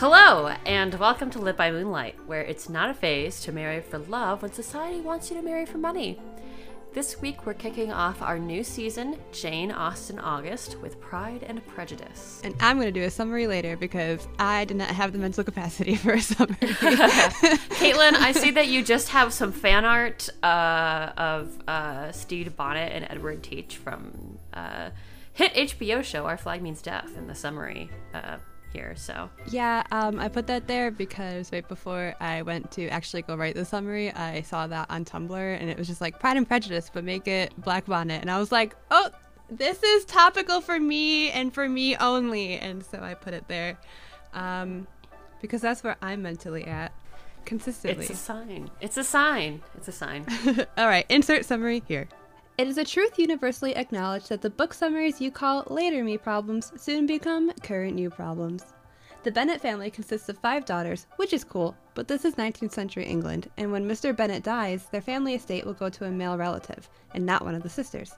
Hello, and welcome to Lit by Moonlight, where it's not a phase to marry for love when society wants you to marry for money. This week, we're kicking off our new season, Jane Austen August, with Pride and Prejudice. And I'm going to do a summary later because I did not have the mental capacity for a summary. Caitlin, I see that you just have some fan art uh, of uh, Stede Bonnet and Edward Teach from uh, hit HBO show Our Flag Means Death in the summary uh, here. So yeah, um, I put that there because right before I went to actually go write the summary, I saw that on Tumblr and it was just like Pride and Prejudice, but make it Black Bonnet, and I was like, oh, this is topical for me and for me only, and so I put it there, um, because that's where I'm mentally at consistently. It's a sign. It's a sign. It's a sign. All right, insert summary here. It is a truth universally acknowledged that the book summaries you call later me problems soon become current you problems. The Bennet family consists of five daughters, which is cool, but this is 19th century England, and when Mr. Bennet dies, their family estate will go to a male relative, and not one of the sisters.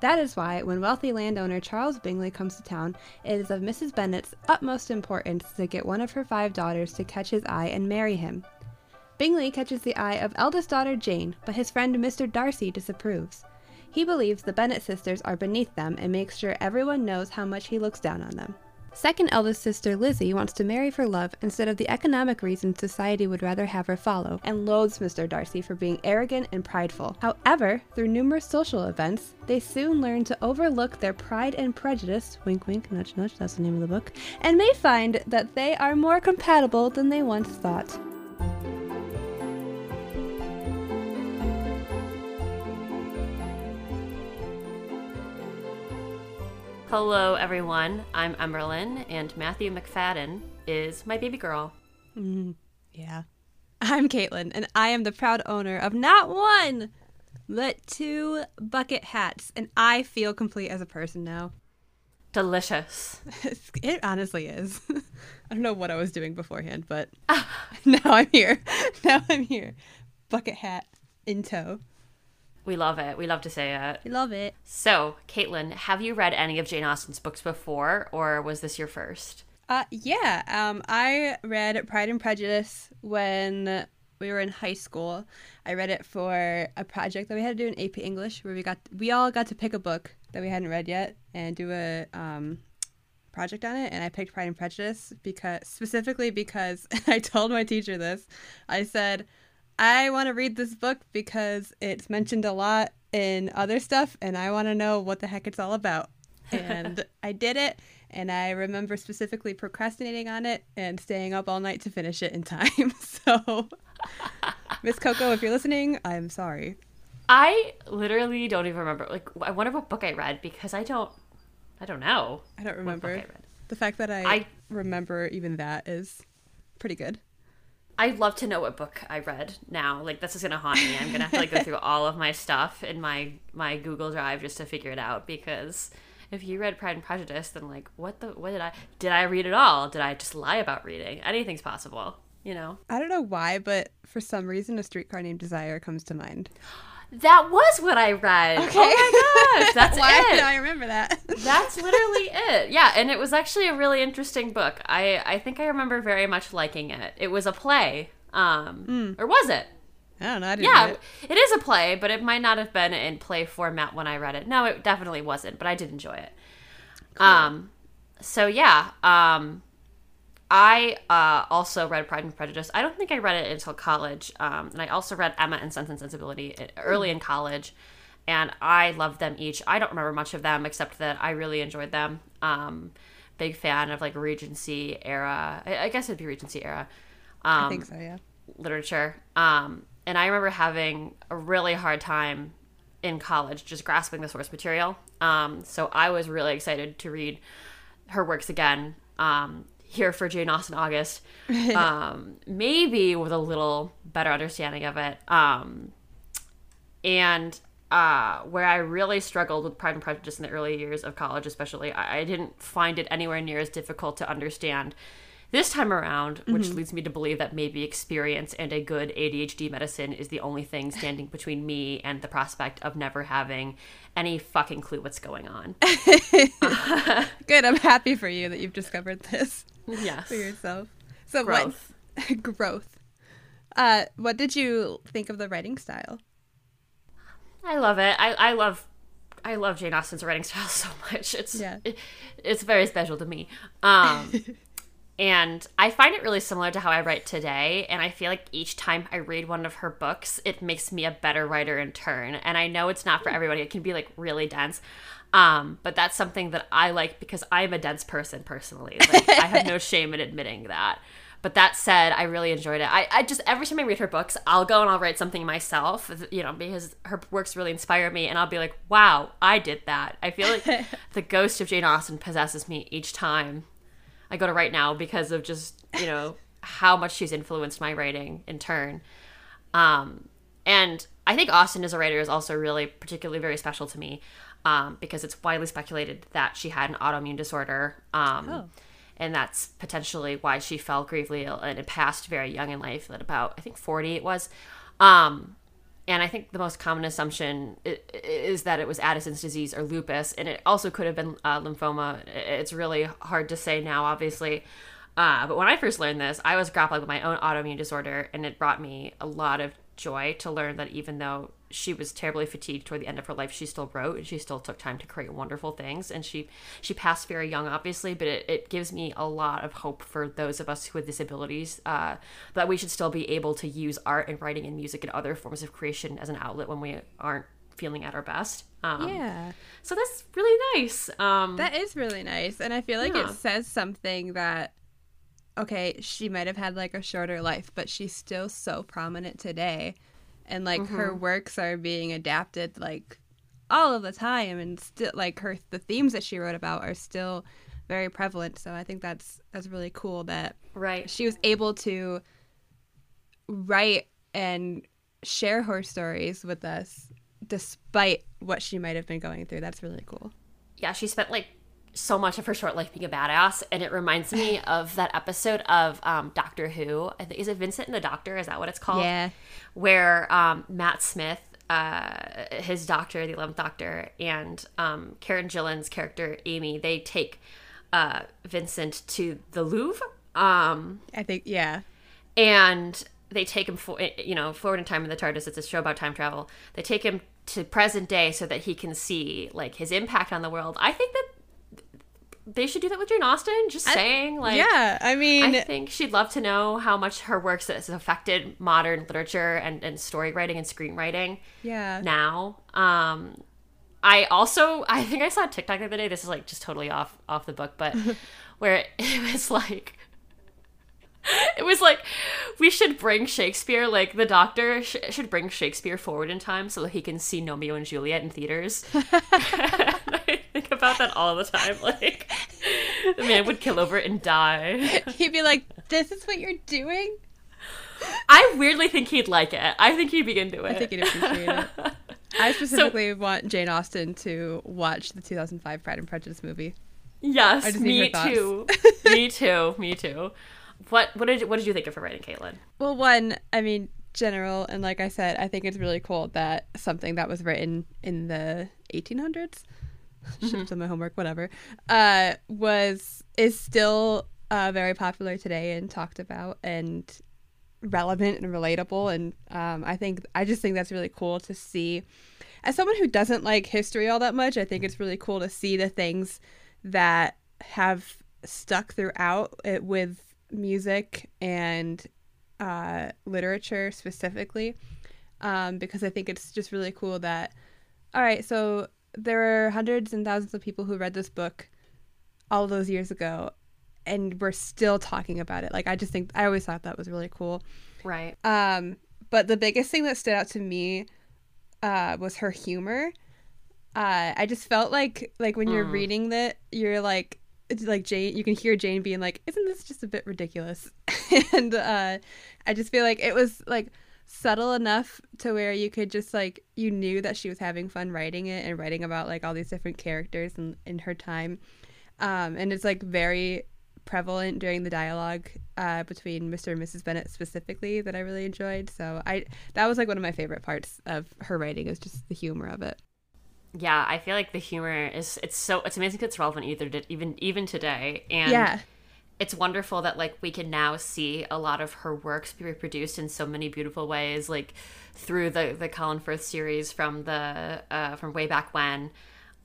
That is why, when wealthy landowner Charles Bingley comes to town, it is of Mrs. Bennet's utmost importance to get one of her five daughters to catch his eye and marry him. Bingley catches the eye of eldest daughter Jane, but his friend Mr. Darcy disapproves. He believes the Bennet sisters are beneath them and makes sure everyone knows how much he looks down on them. Second eldest sister Lizzie wants to marry for love instead of the economic reasons society would rather have her follow, and loathes Mr. Darcy for being arrogant and prideful. However, through numerous social events, they soon learn to overlook their pride and prejudice, wink wink, nudge nudge, that's the name of the book, and may find that they are more compatible than they once thought. Hello, everyone. I'm Emberlin, and Matthew Macfadyen is my baby girl. Mm, yeah. I'm Caitlin, and I am the proud owner of not one, but two bucket hats, and I feel complete as a person now. Delicious. it honestly is. I don't know what I was doing beforehand, but now I'm here. Now I'm here. Bucket hat in tow. We love it. We love to say it. We love it. So, Caitlin, have you read any of Jane Austen's books before, or was this your first? Uh, yeah. Um, I read Pride and Prejudice when we were in high school. I read it for a project that we had to do in AP English, where we got we all got to pick a book that we hadn't read yet and do a um, project on it. And I picked Pride and Prejudice because specifically because I told my teacher this. I said I want to read this book because it's mentioned a lot in other stuff and I want to know what the heck it's all about. And I did it and I remember specifically procrastinating on it and staying up all night to finish it in time. so Miss Coco, if you're listening, I'm sorry. I literally don't even remember. Like I wonder what book I read because I don't I don't know. I don't remember. The fact that I, I remember even that is pretty good. I'd love to know what book I read now. Like this is gonna haunt me. I'm gonna have to like go through all of my stuff in my my Google Drive just to figure it out because if you read Pride and Prejudice, then like what the what did I did I read it all? Did I just lie about reading? Anything's possible, you know. I don't know why, but for some reason, a streetcar named Desire comes to mind. That was what I read. Okay. Oh my gosh, that's Why it. I remember that. that's literally it. Yeah, and it was actually a really interesting book. I I think I remember very much liking it. It was a play, um, mm. or was it? I don't know. I yeah, it. it is a play, but it might not have been in play format when I read it. No, it definitely wasn't, but I did enjoy it. Cool. Um, so yeah, um, I uh, also read Pride and Prejudice. I don't think I read it until college, um, and I also read Emma and Sense and Sensibility early in college, and I loved them each. I don't remember much of them except that I really enjoyed them. Um, big fan of like Regency era. I, I guess it'd be Regency era. Um, I think so, yeah. Literature. Um, and I remember having a really hard time in college just grasping the source material. Um, so I was really excited to read her works again um, here for Jane Austen August, um, maybe with a little better understanding of it. Um, and uh, where I really struggled with Pride and Prejudice in the early years of college, especially, I, I didn't find it anywhere near as difficult to understand this time around, which mm-hmm. leads me to believe that maybe experience and a good ADHD medicine is the only thing standing between me and the prospect of never having any fucking clue what's going on. good. I'm happy for you that you've discovered this yes. for yourself. So growth. What, growth. Uh, what did you think of the writing style? I love it. I, I love I love Jane Austen's writing style so much. It's Yeah. it- it's very special to me. Um, and I find it really similar to how I write today. And I feel like each time I read one of her books, it makes me a better writer in turn. And I know it's not for everybody. It can be like really dense. Um, but that's something that I like because I'm a dense person personally. Like I have no shame in admitting that. But that said, I really enjoyed it. I, I just every time I read her books, I'll go and I'll write something myself, you know, because her works really inspire me, and I'll be like, "Wow, I did that." I feel like the ghost of Jane Austen possesses me each time I go to write now because of just you know how much she's influenced my writing in turn. Um, and I think Austen as a writer is also really particularly very special to me um, because it's widely speculated that she had an autoimmune disorder. Um, Oh. And that's potentially why she fell gravely ill and it passed very young in life, at about, I think, 40 it was. Um, and I think the most common assumption is that it was Addison's disease or lupus, and it also could have been uh, lymphoma. It's really hard to say now, obviously. Uh, but when I first learned this, I was grappling with my own autoimmune disorder, and it brought me a lot of joy to learn that even though she was terribly fatigued toward the end of her life, she still wrote and she still took time to create wonderful things. And she she passed very young, obviously, but it, it gives me a lot of hope for those of us with disabilities uh, that we should still be able to use art and writing and music and other forms of creation as an outlet when we aren't feeling at our best. Um, yeah. So that's really nice. Um, That is really nice. And I feel like Yeah. it says something that, okay, she might have had like a shorter life, but she's still so prominent today. And like her mm-hmm. works are being adapted like all of the time. And still, like her, the themes that she wrote about are still very prevalent. So I think that's, that's really cool that right. she was able to write and share her stories with us despite what she might have been going through. That's really cool. yeah, she spent like so much of her short life being a badass, and it reminds me of that episode of um, Doctor Who. I think is it Vincent and the Doctor? Is that what it's called? Yeah. Where um, Matt Smith, uh, his doctor, the Eleventh Doctor, and um, Karen Gillan's character Amy, they take uh, Vincent to the Louvre. Um, I think, yeah. and they take him for you know forward in time in the TARDIS. It's a show about time travel. They take him to present day so that he can see like his impact on the world. I think that they should do that with Jane Austen. Just saying, like, yeah, I mean, I think she'd love to know how much her works has affected modern literature and, and story writing and screenwriting yeah. now. Um, I also I think I saw a TikTok the other day. This is like just totally off off the book, but where it was like it was like we should bring Shakespeare, like the Doctor sh- should bring Shakespeare forward in time so that he can see Romeo and Juliet in theaters. I think about that all the time. Like the man would kill over it and die. He'd be like, "This is what you're doing." I weirdly think he'd like it. I think he'd be into it. I think he'd appreciate it. I specifically want Jane Austen to watch the 2005 Pride and Prejudice movie. Yes, me too. me too. Me too. What what did what did you think of her writing, Caitlin? Well, one, I mean, general, and like I said, I think it's really cool that something that was written in the 1800s, should have done my homework, whatever, uh, was is still uh, very popular today and talked about and relevant and relatable. And um, I think I just think that's really cool to see. As someone who doesn't like history all that much, I think it's really cool to see the things that have stuck throughout it with music and uh, literature specifically, um, because I think it's just really cool that, all right, so there are hundreds and thousands of people who read this book all those years ago, and we're still talking about it. Like, I just think, I always thought that was really cool. Right. Um, but the biggest thing that stood out to me uh, was her humor. Uh, I just felt like like when you're reading that, you're like it's like Jane. You can hear Jane being like, "Isn't this just a bit ridiculous?" and uh, I just feel like it was like subtle enough to where you could just like you knew that she was having fun writing it and writing about like all these different characters in, in her time um, and it's like very prevalent during the dialogue uh, between Mr. and Mrs. Bennet specifically that I really enjoyed. So I that was like one of my favorite parts of her writing is just the humor of it. Yeah, I feel like the humor is it's so it's amazing it's relevant either to, even even today. And yeah, it's wonderful that like we can now see a lot of her works be reproduced in so many beautiful ways, like through the the Colin Firth series from the uh, from way back when,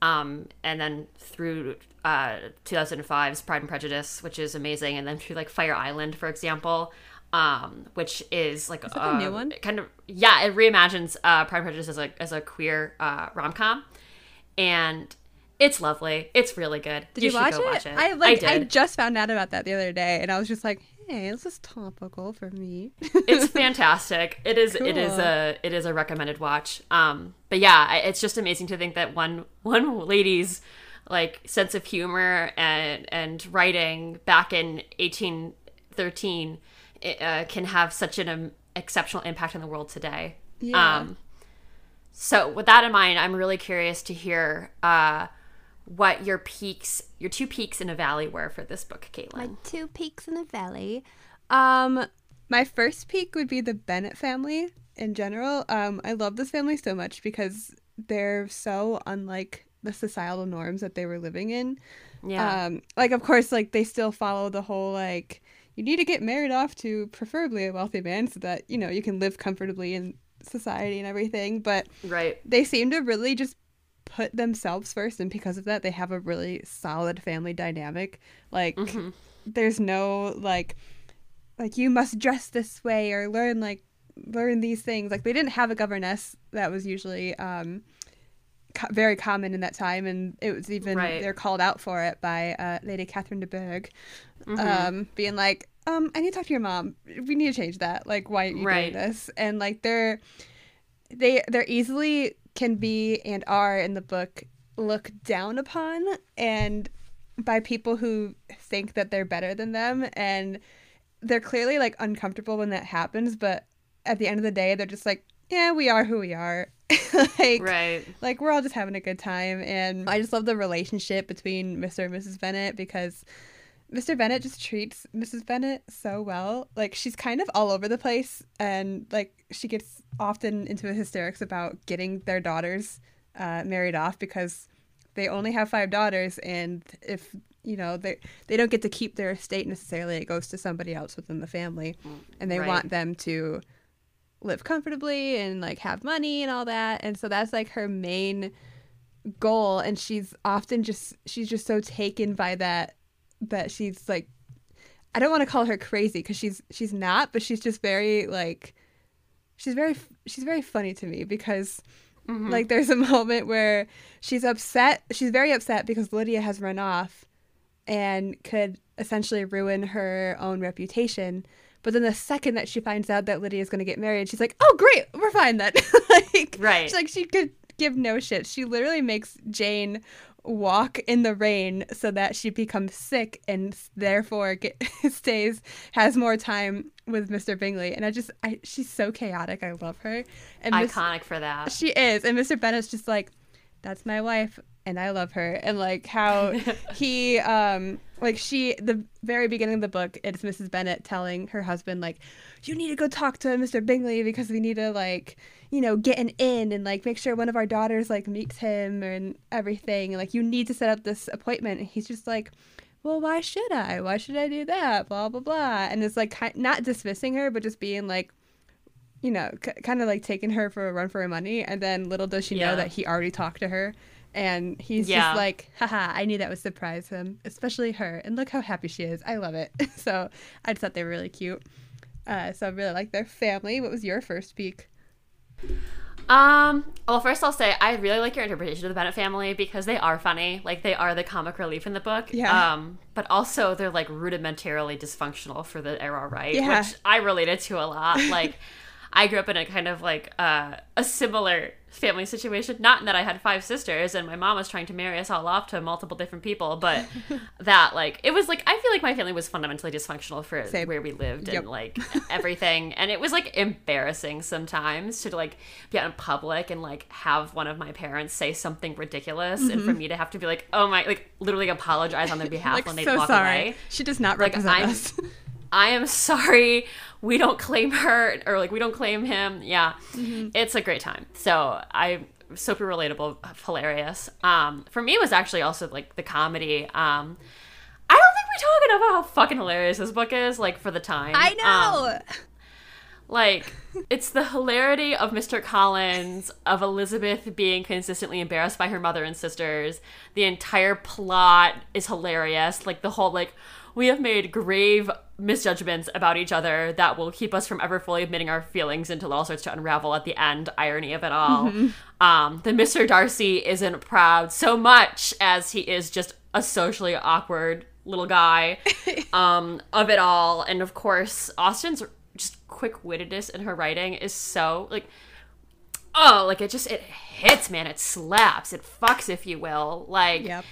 um, and then through uh, 2005's Pride and Prejudice, which is amazing, and then through like Fire Island, for example, um, which is like is a new one. Kind of yeah, it reimagines uh, Pride and Prejudice as a as a queer uh, rom com, and it's lovely. It's really good. Did you, you watch, it? watch, it? I like. I, I, just found out about that the other day, and I was just like, "Hey, this is topical for me." it's fantastic. It is. Cool. It is a. It is a recommended watch. Um, but yeah, it's just amazing to think that one one lady's like sense of humor and and writing back in eighteen thirteen uh, can have such an um, exceptional impact on the world today. Yeah. Um, so with that in mind, I'm really curious to hear. Uh, what your peaks, your two peaks in a valley were for this book, Caitlin. My two peaks in a valley. Um, my first peak would be the Bennet family in general. Um, I love this family so much because they're so unlike the societal norms that they were living in. Yeah. Um, like of course, like they still follow the whole like you need to get married off to preferably a wealthy man so that you know you can live comfortably in society and everything. But right, they seem to really just put themselves first and because of that they have a really solid family dynamic like mm-hmm. there's no like like you must dress this way or learn like learn these things like they didn't have a governess that was usually um co- very common in that time and it was even right. they're called out for it by uh, lady catherine de bourgh mm-hmm. um being like um i need to talk to your mom we need to change that like why are you right. doing this and like they're they they're easily can be and are in the book looked down upon and by people who think that they're better than them and they're clearly like uncomfortable when that happens but at the end of the day they're just like yeah we are who we are like right like we're all just having a good time and i just love the relationship between mr and mrs Bennet because Mr. Bennet just treats Mrs. Bennet so well. Like she's kind of all over the place and like she gets often into hysterics about getting their daughters uh, married off because they only have five daughters and if you know they they don't get to keep their estate necessarily it goes to somebody else within the family and they right. want them to live comfortably and like have money and all that and so that's like her main goal and she's often just she's just so taken by that that she's like I don't want to call her crazy because she's she's not, but she's just very like she's very she's very funny to me because mm-hmm. like there's a moment where she's upset she's very upset because Lydia has run off and could essentially ruin her own reputation. But then the second that she finds out that Lydia is going to get married, she's like, "Oh, great, we're fine then." like, right? She's like, she could give no shit. She literally makes Jane walk in the rain so that she becomes sick and therefore get, stays has more time with Mr. Bingley and I just I she's so chaotic I love her and iconic Ms, for that she is and Mr. Bennet's just like that's my wife and I love her and like how he um like she the very beginning of the book it's Mrs. Bennet telling her husband like you need to go talk to Mr. Bingley because we need to like you know, get an in and like make sure one of our daughters like meets him and everything. And like, you need to set up this appointment. And he's just like, well, why should I? Why should I do that? Blah, blah, blah. And it's like, not dismissing her, but just being like, you know, c- kind of like taking her for a run for her money. And then little does she yeah. know that he already talked to her. And he's yeah. just like, haha, I knew that would surprise him, especially her. And look how happy she is. I love it. so I just thought they were really cute. Uh, so I really like their family. What was your first peek? Um, well, first I'll say I really like your interpretation of the Bennet family because they are funny. Like they are the comic relief in the book. Yeah. Um, but also they're like rudimentarily dysfunctional for the era, right? Yeah. Which I related to a lot. Like I grew up in a kind of like uh, a similar family situation. Not in that I had five sisters and my mom was trying to marry us all off to multiple different people, but that like it was like I feel like my family was fundamentally dysfunctional for Same. where we lived yep. and like everything, and it was like embarrassing sometimes to like be out in public and like have one of my parents say something ridiculous, mm-hmm. and for mm-hmm. me to have to be like, oh my, like literally apologize on their behalf like, when they so walk sorry. away. She does not represent like, us. I am sorry. We don't claim her or like we don't claim him. Yeah. Mm-hmm. It's a great time. So I super relatable, hilarious. Um, for me it was actually also like the comedy. Um, I don't think we talking about how fucking hilarious this book is? Like for the time, I know. Um, like it's the hilarity of Mr. Collins, of Elizabeth being consistently embarrassed by her mother and sisters. The entire plot is hilarious. Like the whole like we have made grave misjudgments about each other that will keep us from ever fully admitting our feelings until it all starts to unravel at the end. Irony of it all. Um, the Mr. Darcy isn't proud so much as he is just a socially awkward little guy um, of it all. And of course, Austen's just quick wittedness in her writing is so like oh like it just it hits man it slaps it fucks if you will like Yep.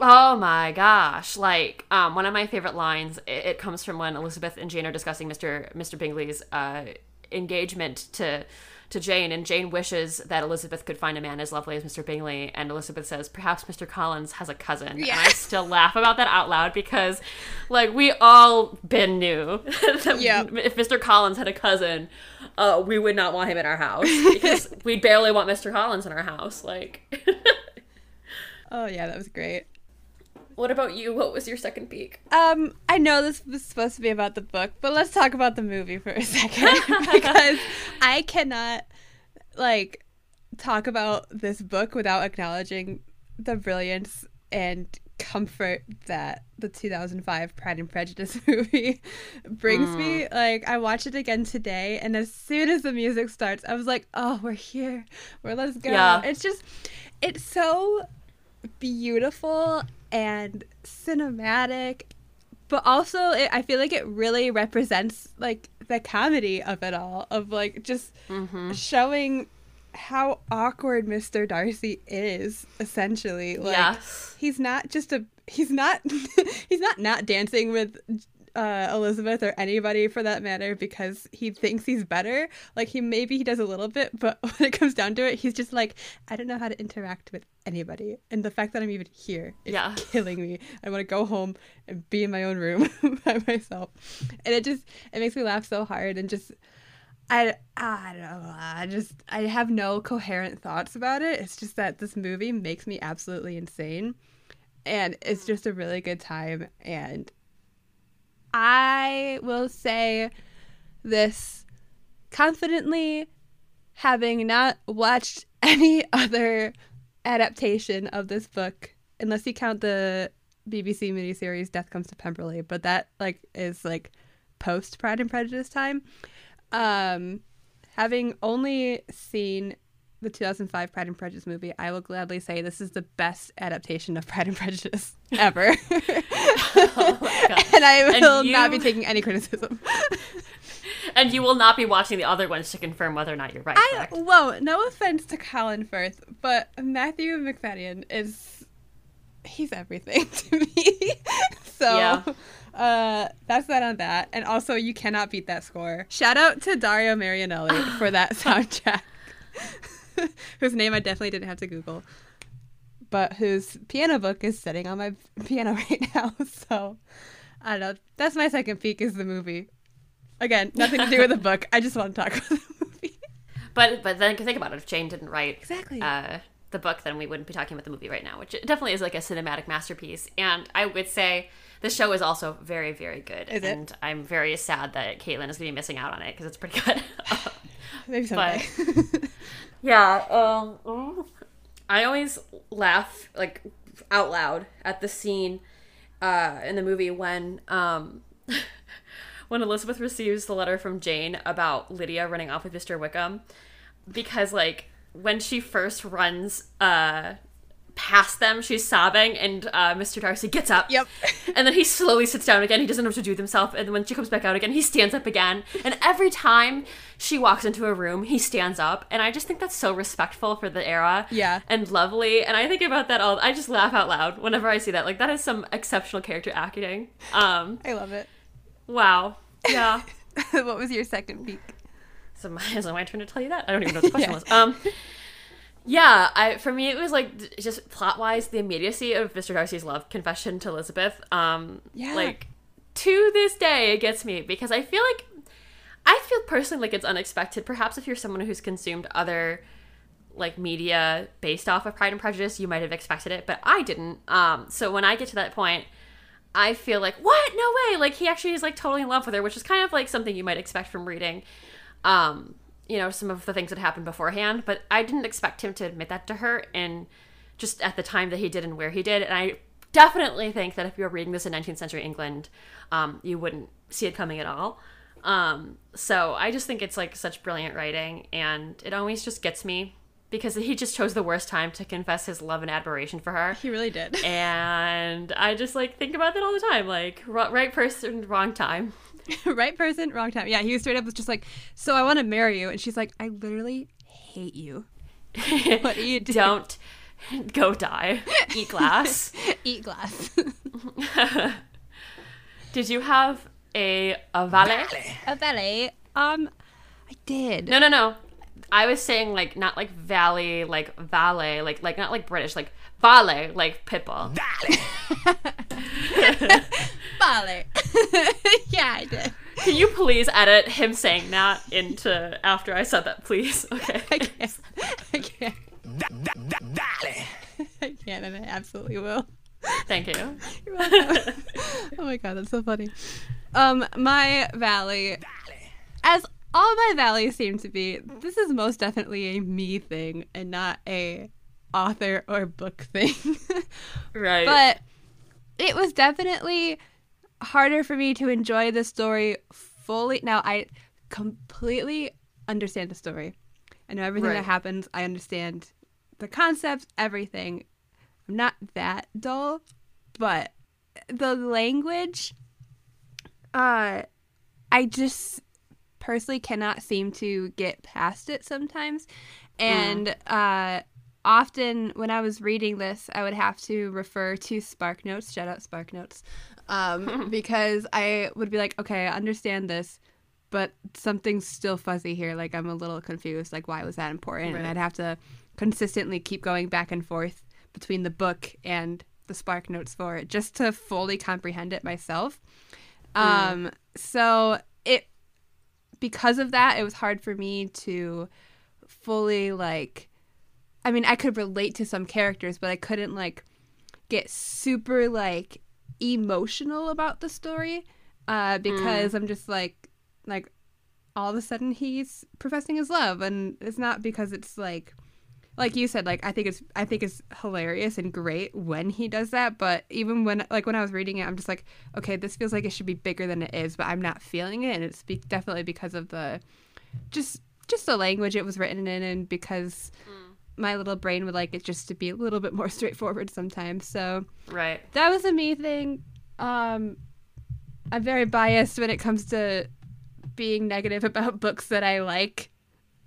Oh my gosh like um one of my favorite lines it, it comes from when elizabeth and jane are discussing mr mr bingley's uh engagement to to Jane, and Jane wishes that Elizabeth could find a man as lovely as Mr. Bingley, and Elizabeth says, perhaps Mr. Collins has a cousin. And I still laugh about that out loud because, like, we all been knew that Yep. if Mr. Collins had a cousin, uh, we would not want him in our house because we barely want Mr. Collins in our house. Like, Oh yeah, that was great. What about you? What was your second peak? Um, I know this was supposed to be about the book, but let's talk about the movie for a second because I cannot like talk about this book without acknowledging the brilliance and comfort that the 2005 Pride and Prejudice movie brings me. Like I watched it again today and as soon as the music starts, I was like, "Oh, we're here. We're let's go." Yeah. It's just it's so beautiful and cinematic but also it, i feel like it really represents like the comedy of it all of like just mm-hmm. showing how awkward mr darcy is essentially like yes. he's not just a he's not he's not not dancing with uh, Elizabeth or anybody for that matter because he thinks he's better. Like he maybe he does a little bit, but when it comes down to it, he's just like I don't know how to interact with anybody, and the fact that I'm even here is Yeah. killing me. I want to go home and be in my own room by myself, and it just it makes me laugh so hard and just. I I don't know. I just I have no coherent thoughts about it. It's just that this movie makes me absolutely insane, and it's just a really good time. And I will say this confidently, having not watched any other adaptation of this book, unless you count the BBC miniseries "Death Comes to Pemberley," but that like is like post Pride and Prejudice time. Um, having only seen the 2005 Pride and Prejudice movie, I will gladly say this is the best adaptation of Pride and Prejudice ever. Oh and I And will not be taking any criticism. And you will not be watching the other ones to confirm whether or not you're right. I won't. No offense to Colin Firth, but Matthew Macfadyen is he's everything to me. so Yeah. uh that's that on that. And also you cannot beat that score. Shout out to Dario Marianelli for that soundtrack. whose name I definitely didn't have to Google. But whose piano book is sitting on my piano right now. So I don't know. That's my second peek is the movie. Again, nothing to do with the book. I just want to talk about the movie. But but then think about it. If Jane didn't write Exactly. uh, the book, then we wouldn't be talking about the movie right now, which it definitely is like a cinematic masterpiece. And I would say the show is also very very good. Is it? and I'm very sad that Caitlin is going to be missing out on it because it's pretty good. Maybe someday. Yeah, um, I always laugh like out loud at the scene uh, in the movie when um, when Elizabeth receives the letter from Jane about Lydia running off with Mr. Wickham, because like when she first runs uh, past them, she's sobbing, and uh, Mr. Darcy gets up. Yep. And then he slowly sits down again. He doesn't know what to do with himself. And when she comes back out again, he stands up again. And every time she walks into a room, he stands up. And I just think that's so respectful for the era. Yeah. And lovely. And I think about that all. I just laugh out loud whenever I see that. Like that is some exceptional character acting. Um. I love it. Wow. Yeah. what was your second peak? So my, is it my turn to tell you that? I don't even know what the question was. Um, yeah, I for me it was like just plot wise the immediacy of Mr. Darcy's love confession to Elizabeth. Um, Yeah. like to this day it gets me because I feel like I feel personally like it's unexpected. Perhaps if you're someone who's consumed other like media based off of Pride and Prejudice, you might have expected it, but I didn't. Um, so when I get to that point, I feel like, what? No way! Like he actually is like totally in love with her, which is kind of like something you might expect from reading, um, you know, some of the things that happened beforehand. But I didn't expect him to admit that to her, and just at the time that he did and where he did. And I definitely think that if you were reading this in 19th century England, um, you wouldn't see it coming at all. Um, so I just think it's like such brilliant writing, and it always just gets me because he just chose the worst time to confess his love and admiration for her. He really did. And I just like think about that all the time, like right person, wrong time. right person, wrong time. Yeah, he was straight up was just like, "So I want to marry you," and she's like, "I literally hate you. What do you do? Don't go die. Eat glass. Eat glass." Did you have a a valet? A valet. Um, I did. No, no, no. I was saying like not like valley, like valet, like like not like British, like valet, like pitbull. Ballet. yeah, I did. Can you please edit him saying that into after I said that, please? Okay. I can't. I can't. I can't, and I absolutely will. Thank you. You're welcome. oh my god, that's so funny. Um, my valley, as all my valleys seem to be, this is most definitely a me thing and not a author or book thing. Right. but it was definitely harder for me to enjoy the story fully. Now I completely understand the story. I know everything Right. that happens. I understand the concepts, everything. I'm not that dull, but the language uh I just personally cannot seem to get past it sometimes. And uh often when I was reading this, I would have to refer to Spark Notes. Shout out Spark Notes. Um, because I would be like, okay, I understand this, but something's still fuzzy here. Like I'm a little confused. Like why was that important? And I'd have to consistently keep going back and forth between the book and the Spark Notes for it just to fully comprehend it myself. Um, so it because of that, it was hard for me to fully like I mean, I could relate to some characters, but I couldn't like get super like emotional about the story uh because I'm just like like all of a sudden he's professing his love and it's not because it's like like you said like I think it's I think it's hilarious and great when he does that but even when like when I was reading it I'm just like okay this feels like it should be bigger than it is but I'm not feeling it and it's be- definitely because of the just just the language it was written in and because my little brain would like it just to be a little bit more straightforward sometimes so right. that was a me thing. Um, I'm very biased when it comes to being negative about books that I like.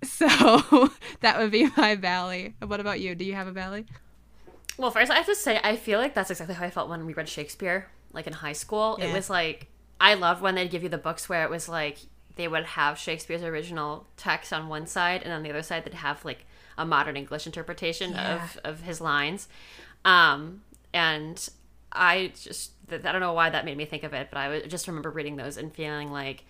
So that would be my valley. What about you? Do you have a valley? Well, first I have to say I feel like that's exactly how I felt when we read Shakespeare, like in high school. It was like I loved when they'd give you the books where it was like they would have Shakespeare's original text on one side, and on the other side they'd have like a modern English interpretation Yeah. of of his lines. Um, and I just I don't know why that made me think of it, but I just remember reading those and feeling like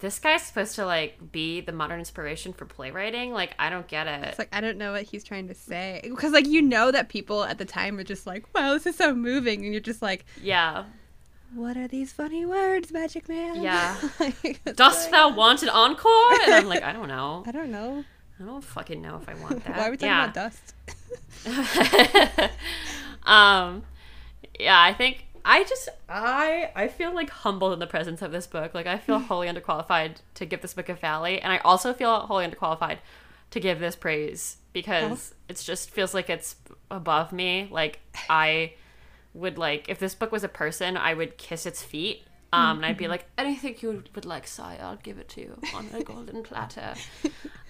this guy's supposed to like be the modern inspiration for playwriting. Like I don't get it. It's like I don't know what he's trying to say because like you know that people at the time were just like, "Wow, this is so moving," and you're just like, yeah. "What are these funny words, Magic Man?" Yeah. Like, Dost like, thou want an encore? And I'm like, I don't know. I don't know. I don't fucking know if I want that. Why are we talking yeah. about dust? um, yeah, I think I just I I feel like humbled in the presence of this book. Like I feel wholly underqualified to give this book a valley, and I also feel wholly underqualified to give this praise because it just feels like it's above me. Like I would like if this book was a person, I would kiss its feet. Um, and I'd be like, anything you would like, sire, I'll give it to you on a golden platter.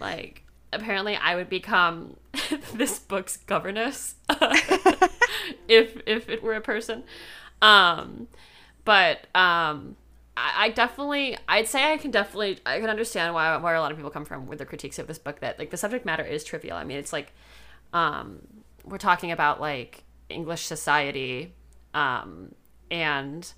like, apparently, I would become this book's governess if if it were a person. Um, but um, I, I definitely, I'd say I can definitely, I can understand why where a lot of people come from with their critiques of this book. That like the subject matter is trivial. I mean, it's like, um, we're talking about like English society, um, and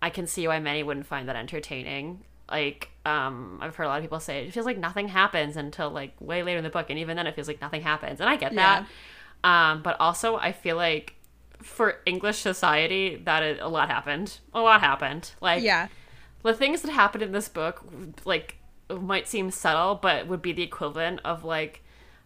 I can see why many wouldn't find that entertaining. Like, um, I've heard a lot of people say it feels like nothing happens until like way later in the book, and even then it feels like nothing happens, and I get that. Um, but also I feel like for English society, that is, a lot happened. A lot happened. Like Yeah. the things that happened in this book, like might seem subtle, but would be the equivalent of like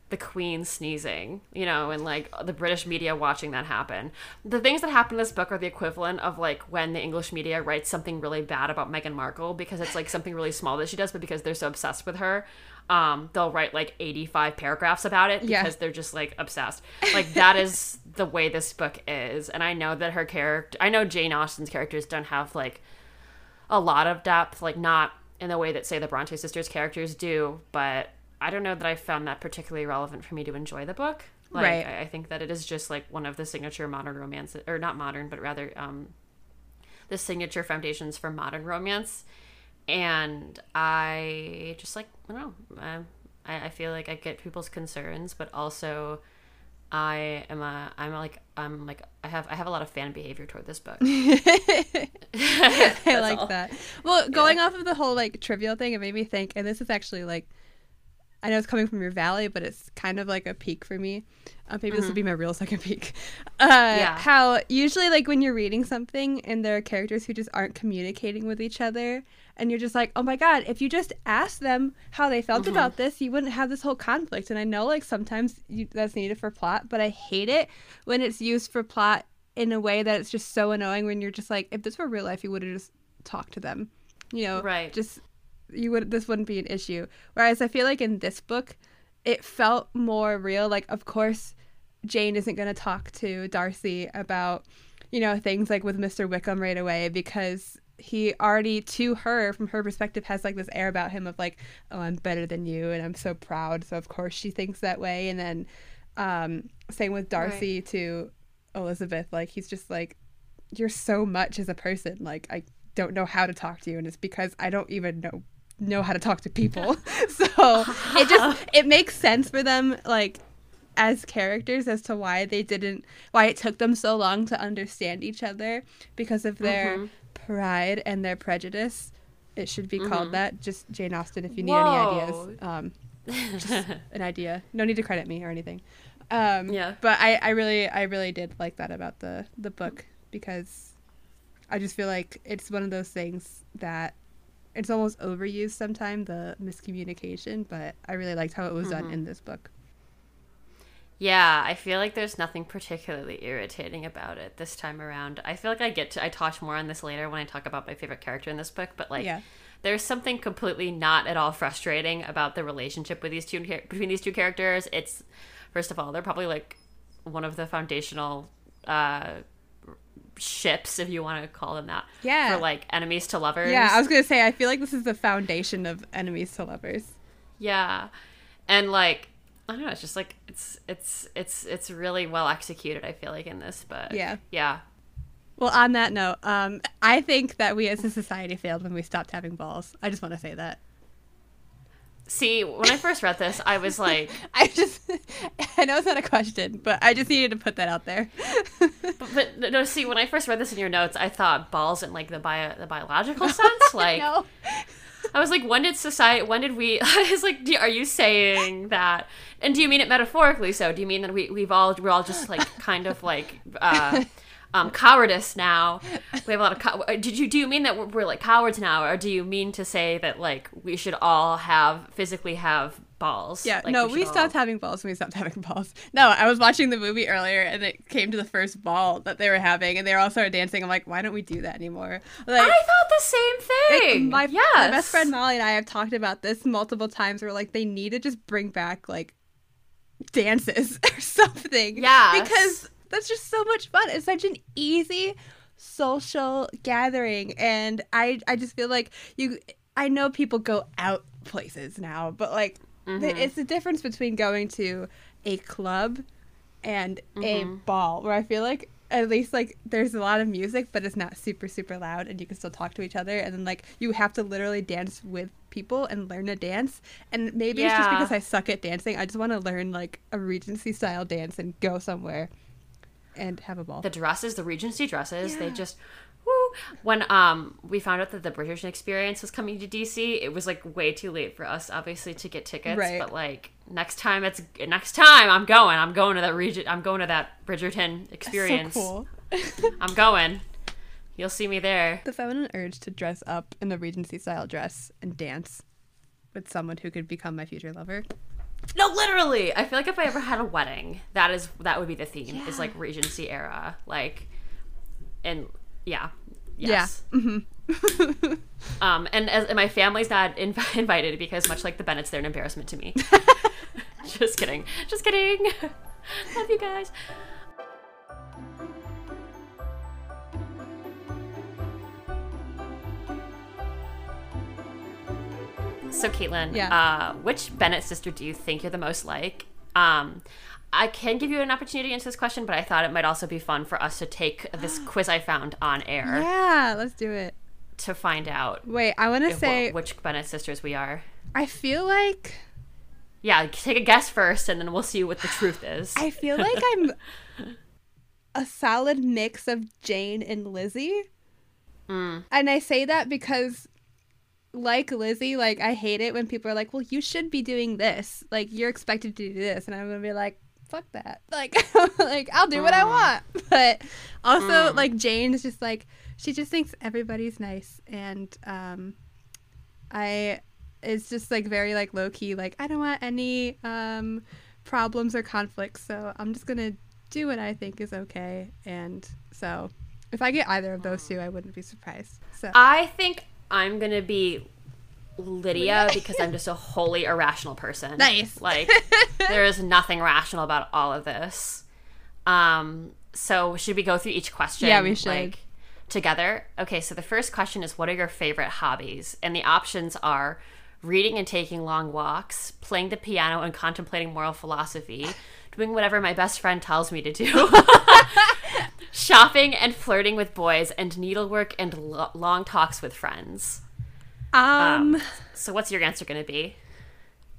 the Queen sneezing, you know, and like the British media watching that happen. The things that happen in this book are the equivalent of like when the English media writes something really bad about Meghan Markle because it's like something really small that she does, but because they're so obsessed with her, um, they'll write like 85 paragraphs about it Yeah. because they're just like obsessed. Like that is the way this book is. And I know that her character, I know Jane Austen's characters don't have like a lot of depth, like not in the way that say the Bronte sisters characters do, but I don't know that I found that particularly relevant for me to enjoy the book. Like Right. I, I think that it is just like one of the signature modern romance or not modern, but rather um the signature foundations for modern romance. And I just like I don't know. I, I feel like I get people's concerns, but also I am a I'm like I'm like I have I have a lot of fan behavior toward this book. I like all. that. Well, going off of the whole like trivial thing, it made me think, and this is actually like, I know it's coming from your valley, but it's kind of like a peak for me. Uh, maybe this will be my real second peak. Uh, Yeah. How usually, like, when you're reading something and there are characters who just aren't communicating with each other, and you're just like, oh my god, if you just asked them how they felt about this, you wouldn't have this whole conflict. And I know, like, sometimes you, that's needed for plot, but I hate it when it's used for plot in a way that it's just so annoying when you're just like, if this were real life, you would have just talked to them. You know, Right. Just you would this wouldn't be an issue. Whereas I feel like in this book, it felt more real. Like, of course, Jane isn't going to talk to Darcy about, you know, things like with Mr. Wickham right away because he already, to her, from her perspective, has like this air about him of like, oh, I'm better than you and I'm so proud. So, of course, she thinks that way. And then, um, same with Darcy to Elizabeth. Like, he's just like, you're so much as a person. Like, I don't know how to talk to you. And it's because I don't even know know how to talk to people. so it just it makes sense for them like as characters as to why they didn't why it took them so long to understand each other because of their Mhm. pride and their prejudice. It should be called Mhm. that. Just Jane Austen if you need Whoa. any ideas. Um just an idea. No need to credit me or anything. Um Yeah. but I, I really I really did like that about the the book because I just feel like it's one of those things that it's almost overused sometimes the miscommunication, but I really liked how it was done Mhm. in this book. Yeah, I feel like there's nothing particularly irritating about it this time around. I feel like I get to I touch more on this later when I talk about my favorite character in this book, but like Yeah. there's something completely not at all frustrating about the relationship with these two between these two characters. It's first of all, they're probably like one of the foundational uh ships if you want to call them that. Yeah. For like enemies to lovers. Yeah, I was gonna say I feel like this is the foundation of enemies to lovers. Yeah. And like I don't know, it's just like it's it's it's it's really well executed, I feel like in this, but Yeah. Yeah. Well, on that note, um, I think that we as a society failed when we stopped having balls. I just want to say that. See, when I first read this, I was like I just, I know it's not a question, but I just needed to put that out there. but, but no, see, when I first read this in your notes, I thought balls in like the bio the biological sense, like no. I was like, when did society? When did we? I was like, do, are you saying that? And do you mean it metaphorically? So do you mean that we we've all we're all just like kind of like uh, um, cowardice now? We have a lot of. Co- did you do you mean that we're, we're like cowards now, or do you mean to say that like we should all have physically have balls? Yeah, Like, no, we all- stopped having balls when we stopped having balls. No, I was watching the movie earlier and it came to the first ball that they were having and they were all started dancing. I'm like, why don't we do that anymore? Like, I thought the same like, thing. my, yes. my best friend Molly and I have talked about this multiple times where like they need to just bring back like dances or something. Yeah, Because that's just so much fun. It's such an easy social gathering and I I just feel like you I know people go out places now, but like the, Mhm. it's the difference between going to a club and a Mhm. ball where I feel like at least like there's a lot of music but it's not super super loud and you can still talk to each other and then like you have to literally dance with people and learn to dance and maybe it's just because I suck at dancing I just want to learn like a regency style dance and go somewhere and have a ball the dresses, the Regency dresses, they just woo. when um we found out that the Bridgerton experience was coming to DC, it was like way too late for us, obviously, to get tickets. Right. But like next time, it's next time I'm going. I'm going to that region. I'm going to that Bridgerton experience. So cool. I'm going. You'll see me there. the feminine urge to dress up in a Regency style dress and dance with someone who could become my future lover. No, literally. I feel like if I ever had a wedding, that is that would be the theme. Is like Regency era, like, and yeah, yes. Yeah. Um, and as and my family's not inv- invited because much like the Bennets, they're an embarrassment to me. Just kidding. Just kidding. Love you guys. So, Caitlin, Yeah. uh, which Bennet sister do you think you're the most like? Um, I can give you an opportunity to answer this question, but I thought it might also be fun for us to take this quiz I found on air Yeah, let's do it. to find out Wait, I want to say which Bennet sisters we are. I feel like Yeah, take a guess first, and then we'll see what the truth is. I feel like I'm a solid mix of Jane and Lizzie. Mm. And I say that because like Lizzie, like I hate it when people are like, "Well, you should be doing this. Like you're expected to do this." And I'm going to be like, "Fuck that." Like like I'll do what I Mm. want. But also like Jane is just like she just thinks everybody's nice and um I it's just like very like low key like I don't want any um problems or conflicts so I'm just going to do what I think is okay and so if I get either of those two I wouldn't be surprised. So I think I'm gonna be Lydia because I'm just a wholly irrational person. Nice. Like there is nothing rational about all of this. Um. So should we go through each question? Yeah, we should. Like, together. Okay. So the first question is, what are your favorite hobbies? And the options are reading and taking long walks, playing the piano and contemplating moral philosophy, doing whatever my best friend tells me to do. Shopping and flirting with boys, and needlework and lo- long talks with friends. um Um, so, what's your answer going to be?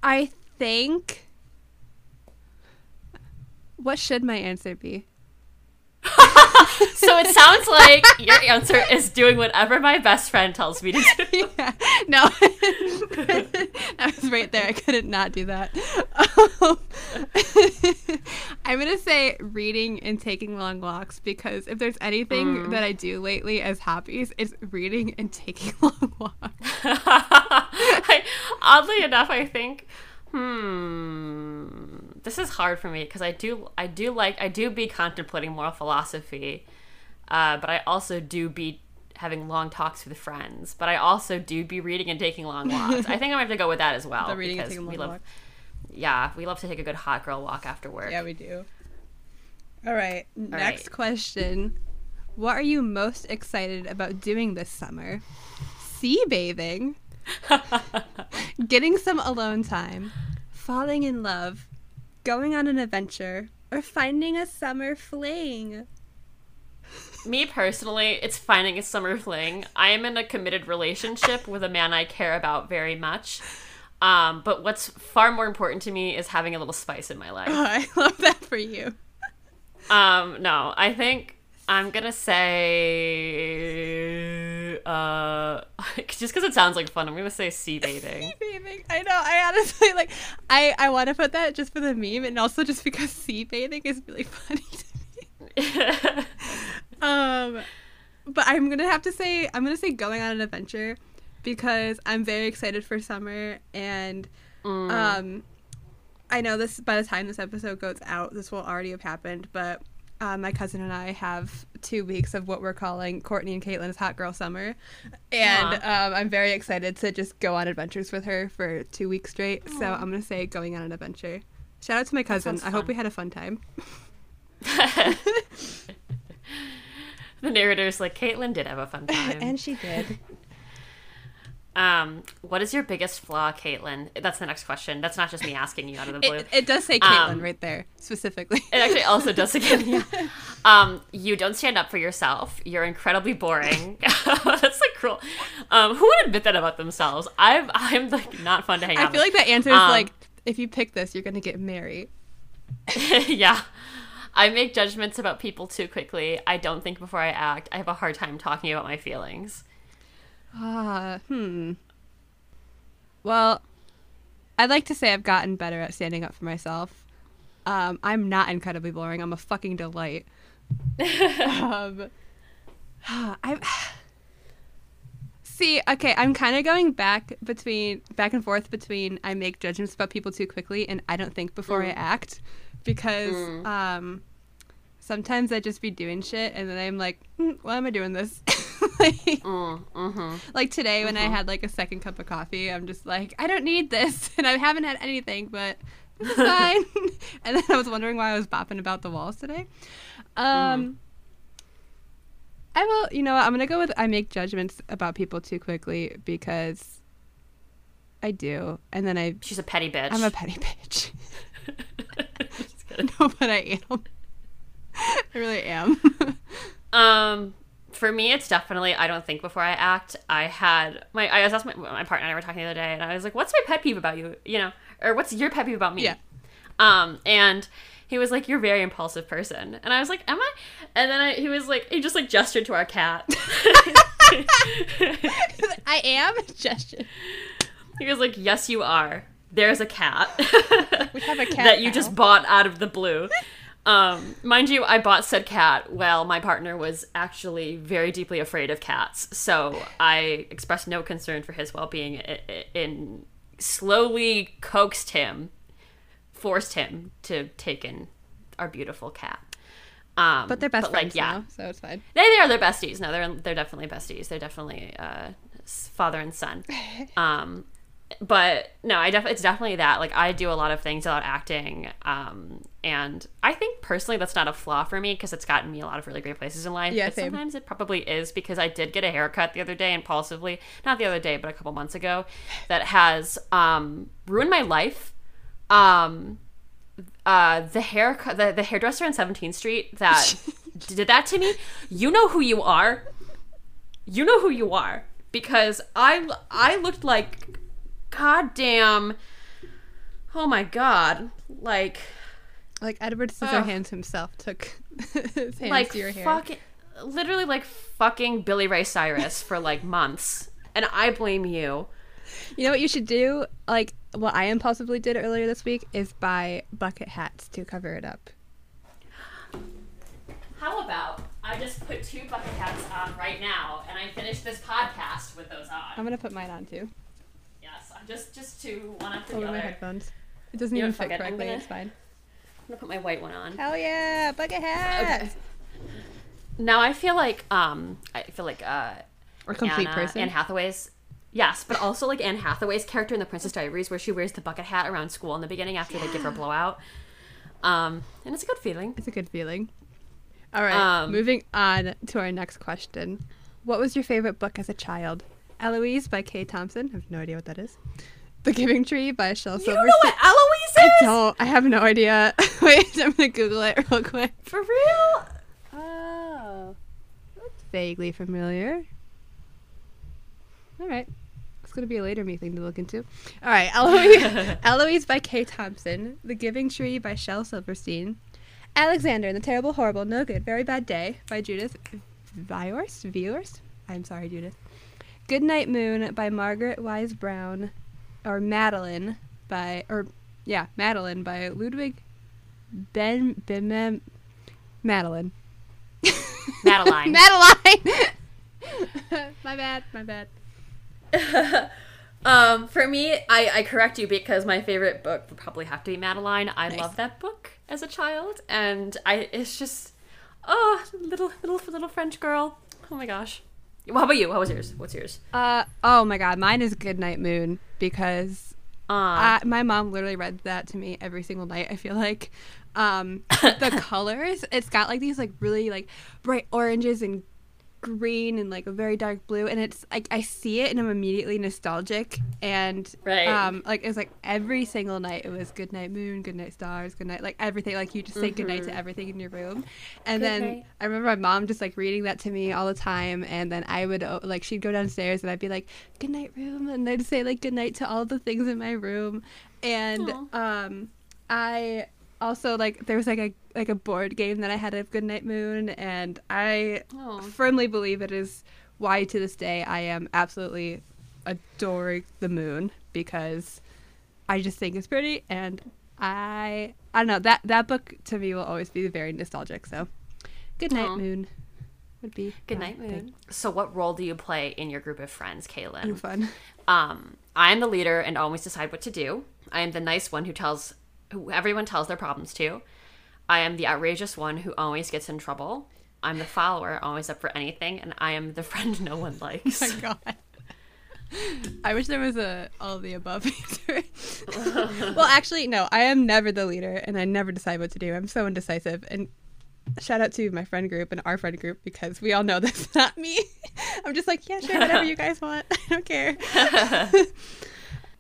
I think what should my answer be? So, it sounds like your answer is doing whatever my best friend tells me to do. yeah, no, I was right there. I couldn't not do that. Um, I'm gonna say reading and taking long walks because if there's anything that I do lately as hobbies, it's reading and taking long walks. I, oddly enough, I think, hmm, this is hard for me because I do, I do like, I do be contemplating moral philosophy, uh, but I also do be having long talks with friends. But I also do be reading and taking long walks. I think I'm gonna have to go with that as well. The reading and taking we long love, walks. yeah, we love to take a good hot girl walk after work. Yeah, we do. All right. Next right. question. What are you most excited about doing this summer? Sea bathing, getting some alone time, falling in love, going on an adventure, or finding a summer fling? Me personally, it's finding a summer fling. I am in a committed relationship with a man I care about very much. Um, but what's far more important to me is having a little spice in my life. Oh, I love that for you. Um, no, I think I'm gonna say, uh, just because it sounds like fun, I'm gonna say sea bathing. sea bathing. I know. I honestly like. I I want to put that just for the meme, and also just because sea bathing is really funny to me. Um, but I'm gonna have to say I'm gonna say going on an adventure because I'm very excited for summer and Mm. um, I know this by the time this episode goes out, this will already have happened. But uh, my cousin and I have two weeks of what we're calling Courtney and Caitlin's hot girl summer, and um, I'm very excited to just go on adventures with her for two weeks straight. So I'm gonna say going on an adventure. Shout out to my cousin. I hope we had a fun time. the narrator's like, Caitlin did have a fun time. and she did. um, what is your biggest flaw, Caitlin? That's the next question. That's not just me asking you out of the blue. It, it does say Caitlin Um, right there specifically. It actually also does again. Yeah. Um, you don't stand up for yourself. You're incredibly boring. That's like cruel. Um, who would admit that about themselves? I'm I'm like not fun to hang I out. I feel like the answer is Um, like if you pick this, you're gonna get married. yeah. I make judgments about people too quickly. I don't think before I act. I have a hard time talking about my feelings. Ah, hmm. Well, I'd like to say I've gotten better at standing up for myself. Um, I'm not incredibly boring. I'm a fucking delight. um, I see. Okay, I'm kind of going back between back and forth between I make judgments about people too quickly and I don't think before I act because um, sometimes I just be doing shit and then I'm like, mm, why am I doing this? like, like today when I had like a second cup of coffee, I'm just like, I don't need this, and I haven't had anything, but it's fine. and then I was wondering why I was bopping about the walls today. Um, I will, you know, what, I'm gonna go with I make judgments about people too quickly because I do, and then I She's a petty bitch. I'm a petty bitch. No, but I am. I really am. Um, for me, it's definitely I don't think before I act. I had my I was asked my, my partner and I were talking the other day, and I was like, "What's my pet peeve about you?" You know, or what's your pet peeve about me? Yeah. Um, and he was like, "You're a very impulsive person," and I was like, "Am I?" And then I, he was like, he just like gestured to our cat. I am gesture. he was like, "Yes, you are. There's a cat. We have a cat that you now. just bought out of the blue." Um, mind you, I bought said cat while my partner was actually very deeply afraid of cats. So I expressed no concern for his well being and slowly coaxed him, forced him to take in our beautiful cat. Um, But they're best like, friends yeah, now, so it's fine. they, they are their besties. No, they're they're definitely besties. They're definitely uh, father and son. Um, but no, I definitely it's definitely that. Like I do a lot of things about acting, um, and I think personally that's not a flaw for me because it's gotten me a lot of really great places in life. Yeah, but same. sometimes it probably is because I did get a haircut the other day impulsively, not the other day, but a couple months ago, that has um, ruined my life. Um, uh, the hair the, the hairdresser on 17th Street that did that to me, you know who you are. You know who you are because I I looked like goddamn Oh my god. Like Like Edward Scissorhands himself took his hands like to your hair. fucking literally like fucking Billy Ray Cyrus for like months. And I blame you. You know what you should do? Like what I impulsively did earlier this week is buy bucket hats to cover it up. How about I just put two bucket hats on right now and I finish this podcast with those on. I'm gonna put mine on too. Just just two, one after Over the my other. headphones. It doesn't You even fit it, correctly. gonna- It's fine. I'm gonna put my white one on. Hell yeah, bucket hat. Okay. Now I feel like um I feel like uh A complete Anna, person. Anne Hathaway's yes, but also like Anne Hathaway's character in the Princess Diaries where she wears the bucket hat around school in the beginning after they give her blowout. Um and it's a good feeling. It's a good feeling. All right, Um, moving on to our next question. What was your favorite book as a child? Eloise by Kay Thompson. I have no idea what that is. The Giving Tree by Shel You Silverstein. don't know what Eloise I is? don't. I have no idea. Wait, I'm gonna Google it real quick. For real? Oh, that's vaguely familiar. All right, it's gonna be a later me thing to look into. All right, Eloise, Eloise by Kay Thompson, The Giving Tree by Shel Silverstein, Alexander and the Terrible, Horrible, No Good, Very Bad Day by Judith Viors. Viors. I'm sorry, Judith. Goodnight Moon by Margaret Wise Brown, or Madeline by, or yeah, Madeline by Ludwig Ben Bimem Madeline. Madeline. Madeline. my bad. My bad. um, for me, I, I correct you because my favorite book would probably have to be Madeline. I Nice. love that book as a child, and I it's just oh little little little French girl. Oh my gosh. How about you? How was yours? What's yours? Uh oh my god, mine is Goodnight Moon because Uh, I, my mom literally read that to me every single night. I feel like um, the colors. It's got like these like really like bright oranges and green and like a very dark blue, and it's like I see it and I'm immediately nostalgic. And Right. um, like it's like every single night it was good night Moon, good night Stars, good night like everything. Like you just say good night to everything in your room. And then Goodnight. I remember my mom just like reading that to me all the time, and then I would uh, like she'd go downstairs and I'd be like, "Good night, room," and I'd say like good night to all the things in my room, and Aw. um, I also like there was like a like a board game that I had of Goodnight Moon, and I Oh. firmly believe it is why to this day I am absolutely adoring the moon because I just think it's pretty, and I I don't know that that book to me will always be very nostalgic. So, Goodnight Aw. Moon would be Good my night, thing. Moon. So, what role do you play in your group of friends, Kaylin? And fun. Um, I am the leader and always decide what to do. I am the nice one who tells who everyone tells their problems to. I am the outrageous one who always gets in trouble. I'm the follower, always up for anything, and I am the friend no one oh likes. my god. I wish there was a all the above answer. well, actually, no. I am never the leader, and I never decide what to do. I'm so indecisive. And shout out to my friend group and our friend group because we all know that's not me. I'm just like, yeah, sure, whatever you guys want. I don't care.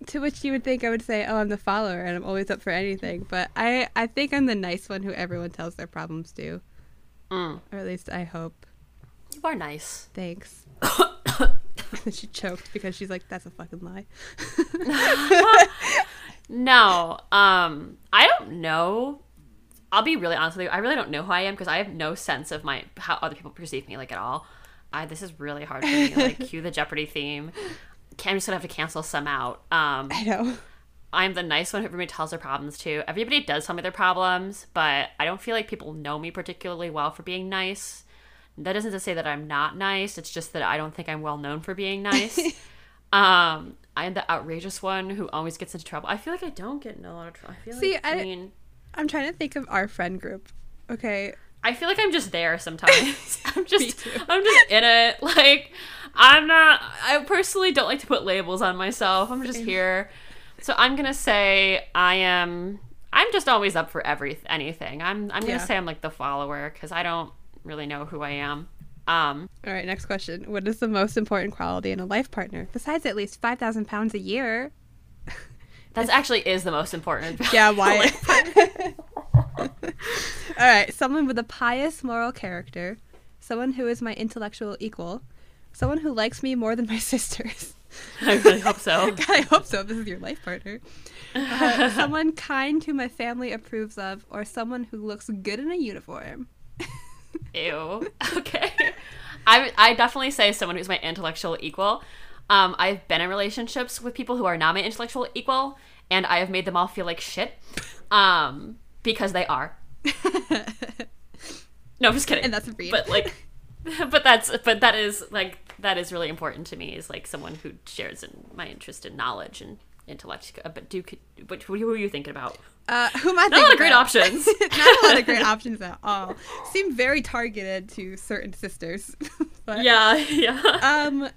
To which you would think I would say, oh, I'm the follower, and I'm always up for anything. But I, I think I'm the nice one who everyone tells their problems to, Mm, or at least I hope. you are nice. Thanks. she choked because she's like, that's a fucking lie. No, um, I don't know. I'll be really honest with you. I really don't know who I am because I have no sense of my how other people perceive me like at all. I this is really hard for me. Like cue the Jeopardy theme. I'm just gonna have to cancel some out. Um, I know. I'm the nice one who everybody tells their problems to. Everybody does tell me their problems, but I don't feel like people know me particularly well for being nice. That isn't to say that I'm not nice. It's just that I don't think I'm well known for being nice. um, I'm the outrageous one who always gets into trouble. I feel like I don't get in a lot of trouble. I feel See, like I- I mean, I'm trying to think of our friend group. Okay. I feel like I'm just there sometimes. I'm just. I'm just in it. Like I'm not I personally don't like to put labels on myself. I'm just here. So I'm going to say I am I'm just always up for every anything. I'm I'm going to Yeah. say I'm like the follower cuz I don't really know who I am. Um All right, next question. What is the most important quality in a life partner besides at least 5,000 pounds a year? that actually is the most important. Yeah, why? All right, someone with a pious moral character, someone who is my intellectual equal, someone who likes me more than my sisters. I really hope so. God, I hope so. This is your life partner. Uh, someone kind who my family approves of, or someone who looks good in a uniform. Ew. Okay. I I definitely say someone who's my intellectual equal. Um, I've been in relationships with people who are not my intellectual equal, and I have made them all feel like shit. Um, because they are. No, I'm just kidding. And that's a read. But like, but that's but that is like that is really important to me. Is like someone who shares in my interest in knowledge and intellect. Uh, But do but who who are you thinking about? Uh, who am I Not a lot of great options. Not a lot of great options at all. Seem very targeted to certain sisters. but, Yeah, yeah. Um,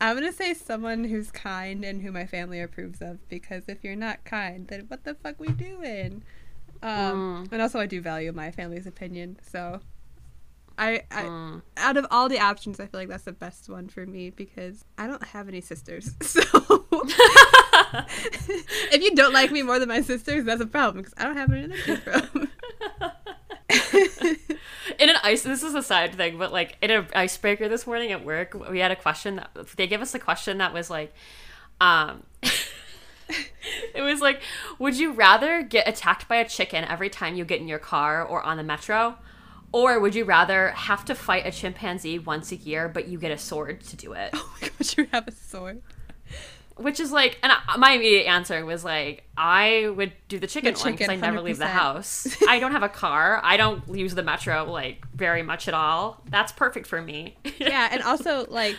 I'm gonna say someone who's kind and who my family approves of because if you're not kind, then what the fuck we doing? Um, Mm. and also I do value my family's opinion, so I, I Mm. out of all the options, I feel like that's the best one for me because I don't have any sisters. So if you don't like me more than my sisters, that's a problem because I don't have any to from. in an ice this is a side thing but like in an icebreaker this morning at work we had a question that they gave us a question that was like um it was like would you rather get attacked by a chicken every time you get in your car or on the metro or would you rather have to fight a chimpanzee once a year but you get a sword to do it? Oh my gosh, you have a sword. which is like and I, my immediate answer was like i would do the chicken, The one because i never leave the house. i don't have a car. I don't use the metro like very much at all. That's perfect for me. Yeah, and also like,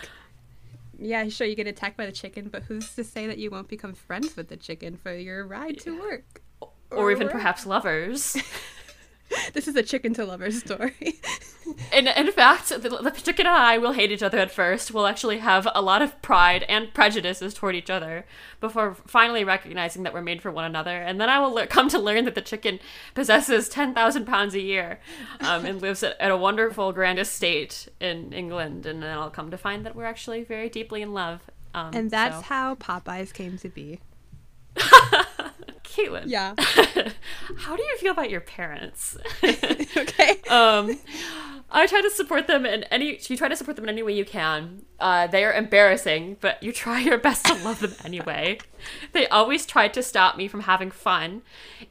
yeah, sure you get attacked by the chicken, but who's to say that you won't become friends with the chicken for your ride to work? or even Or- perhaps lovers This is a chicken to lover story. in, in fact the, the chicken and i will hate each other at first we'll actually have a lot of pride and prejudices toward each other before finally recognizing that we're made for one another and then i will lear- come to learn that the chicken possesses 10000 pounds a year um, and lives at, at a wonderful grand estate in england and then i'll come to find that we're actually very deeply in love um, and that's so- how Popeyes came to be. caitlin Yeah. how do you feel about your parents okay. um I try to support them in any. You try to support them in any way you can. Uh, they are embarrassing, but you try your best to love them anyway. They always try to stop me from having fun.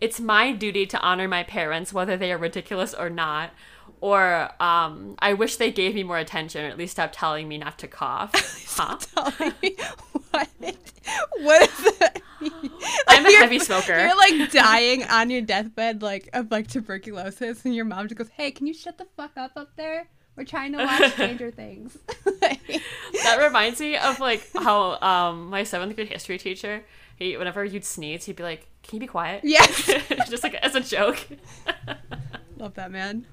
It's my duty to honor my parents, whether they are ridiculous or not. Or um, I wish they gave me more attention, or at least stop telling me not to cough. Huh? Telling me what? What that mean? I'm a heavy smoker. You're like dying on your deathbed, like of like tuberculosis, and your mom just goes, "Hey, can you shut the fuck up up there? We're trying to watch Stranger Things." Like- that reminds me of like how um my seventh grade history teacher he whenever you'd sneeze he'd be like can you be quiet Yes. just like as a joke Love that man.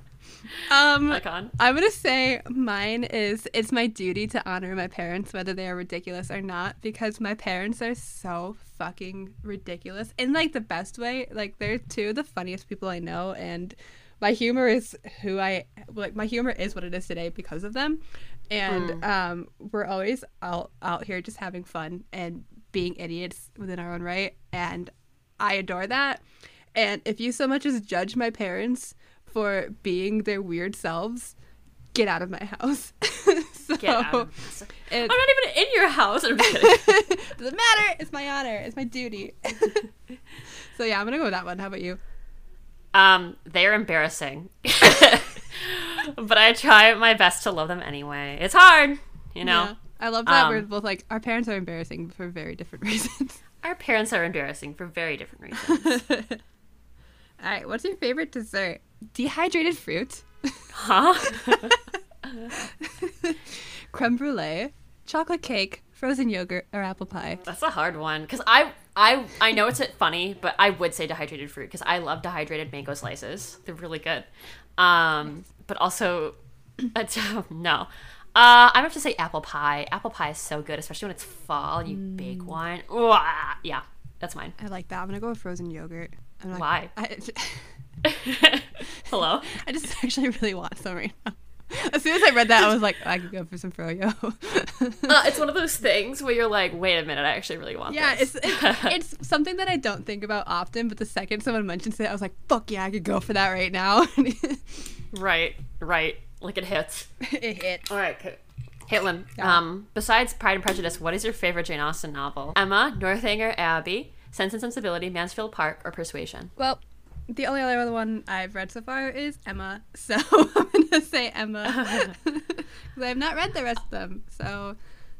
Um, icon I'm gonna say mine is it's my duty to honor my parents, whether they are ridiculous or not, because my parents are so fucking ridiculous in like the best way. Like they're two of the funniest people I know, and my humor is who I like. My humor is what it is today because of them, and um, we're always out out here just having fun and being idiots within our own right, and I adore that. And if you so much as judge my parents for being their weird selves, get out of my house. so get out of- it i'm not even in your house i'm doesn't matter. It's my honor. It's my duty. so yeah, I'm gonna go with that one. How about you? um they're embarrassing but i try my best to love them anyway it's hard you know Yeah. I love that Um, we're both like our parents are embarrassing for very different reasons. our parents are embarrassing for very different reasons All right, what's your favorite dessert? Dehydrated fruit, huh creme brulee, chocolate cake, frozen yogurt, or apple pie. That's a hard one because I I I know it's funny, but I would say dehydrated fruit because I love dehydrated mango slices. They're really good. Um, but also, no. Uh, I have to say apple pie. Apple pie is so good, especially when it's fall. You bake one. Ooh, ah, yeah, that's mine. I like that. I'm gonna go with frozen yogurt. I'm not, Why? I, Hello. I just actually really want some right now. As soon as I read that, I was like, I could go for some froyo. Uh, it's one of those things where you're like, wait a minute, I actually really want yeah, this. it's, it's it's something that I don't think about often, but the second someone mentions it, I was like, fuck yeah, I could go for that right now. right, right. Like it hits. it hits. All right, okay. Caitlin, Yeah. um, besides Pride and Prejudice, what is your favorite Jane Austen novel? Emma, Northanger Abbey, Sense and Sensibility, Mansfield Park, or Persuasion? Well, the only other one I've read so far is Emma, so I'm gonna say Emma because I have not read the rest of them. So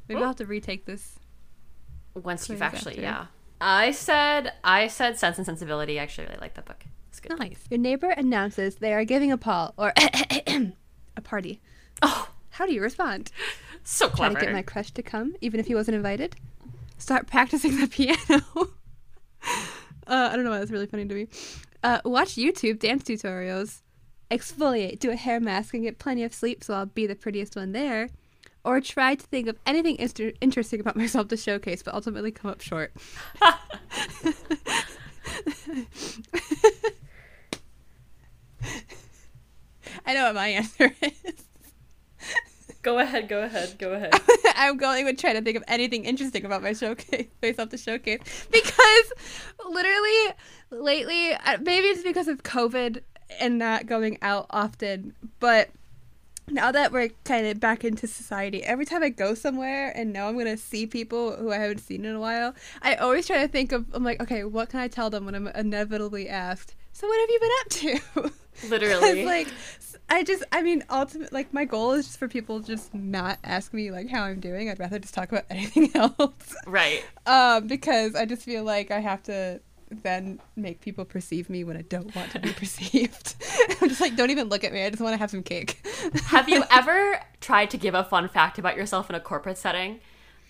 maybe I'll have to retake this. Once you've actually, after. yeah. I said, I said Sense and Sensibility. I actually really like that book. It's good. Nice. Your neighbor announces they are giving a ball or a party. Oh, How do you respond? so clever. Try to get my crush to come, even if he wasn't invited. Start practicing the piano. uh, I don't know why that's really funny to me. Uh, watch YouTube dance tutorials. Exfoliate, do a hair mask, and get plenty of sleep so I'll be the prettiest one there. Or try to think of anything inter- interesting about myself to showcase, but ultimately come up short. I know what my answer is. Go ahead, go ahead, go ahead. I'm going with trying to think of anything interesting about my showcase, face off the showcase, because literally lately, uh, maybe it's because of COVID and not going out often, but now that we're kind of back into society, every time I go somewhere and know I'm gonna see people who I haven't seen in a while, I always try to think of I'm like, okay, what can I tell them when I'm inevitably asked? So what have you been up to? Literally. Like I just I mean ultimate like my goal is just for people to just not ask me like how I'm doing. I'd rather just talk about anything else. right. um because I just feel like I have to then make people perceive me when I don't want to be perceived. I'm just like don't even look at me. I just want to have some cake. Have you ever tried to give a fun fact about yourself in a corporate setting?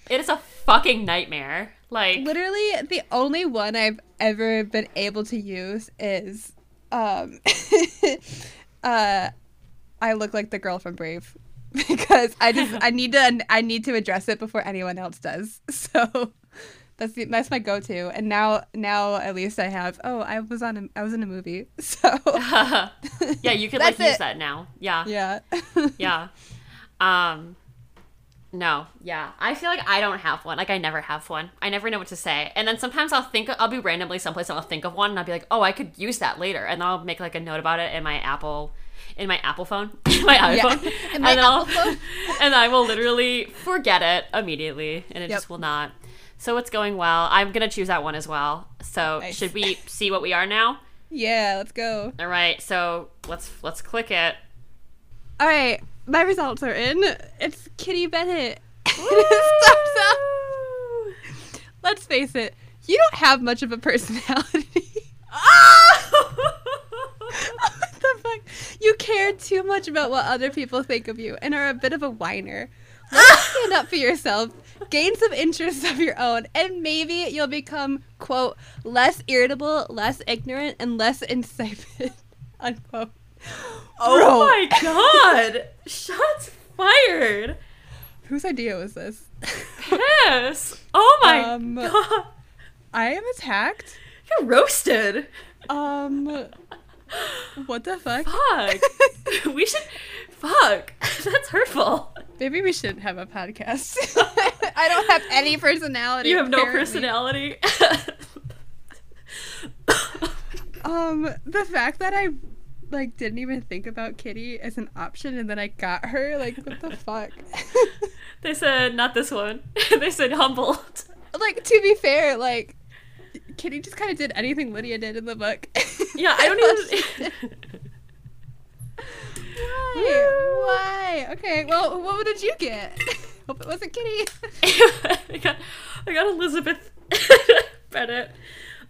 It is a fucking nightmare. Like, Literally the only one I've ever been able to use is um uh I look like the girl from Brave because I just I need to I need to address it before anyone else does. So that's the, that's my go-to. And now now at least I have oh I was on a, I was in a movie. So yeah, you could like That's use that now. Yeah. yeah. yeah. Um no, yeah. I feel like I don't have one. Like I never have one. I never know what to say. And then sometimes I'll think I'll be randomly someplace and I'll think of one and I'll be like, "Oh, I could use that later." And then I'll make like a note about it in my Apple in my Apple phone, my iPhone, in my and then I'll, Apple phone. and I will literally forget it immediately, and it Yep. just will not. So it's going well. I'm gonna choose that one as well. So Nice. should we see what we are now? Yeah, let's go. All right. So let's let's click it. All right, my results are in. It's Kitty Bennet. Let's face it, you don't have much of a personality. Ah! what the fuck? You care too much about what other people think of you and are a bit of a whiner. Let's stand up for yourself, gain some interests of your own, and maybe you'll become, quote, less irritable, less ignorant, and less insipid, unquote. Oh my god! Shots fired. Whose idea was this? Piss. Oh my Um, god. I am attacked. You're roasted. Um, what the fuck? Fuck. we should. Fuck. That's hurtful. Maybe we shouldn't have a podcast. I don't have any personality. You have no personality. Um, the fact that I like didn't even think about Kitty as an option, and then I got her. Like, what the fuck? they said not this one. they said humbled. like, to be fair, like. Kitty just kind of did anything Lydia did in the book. Yeah, I don't even. Why? Why? Okay, well, what did you get? Hope it wasn't Kitty. I got, I got Elizabeth Bennet.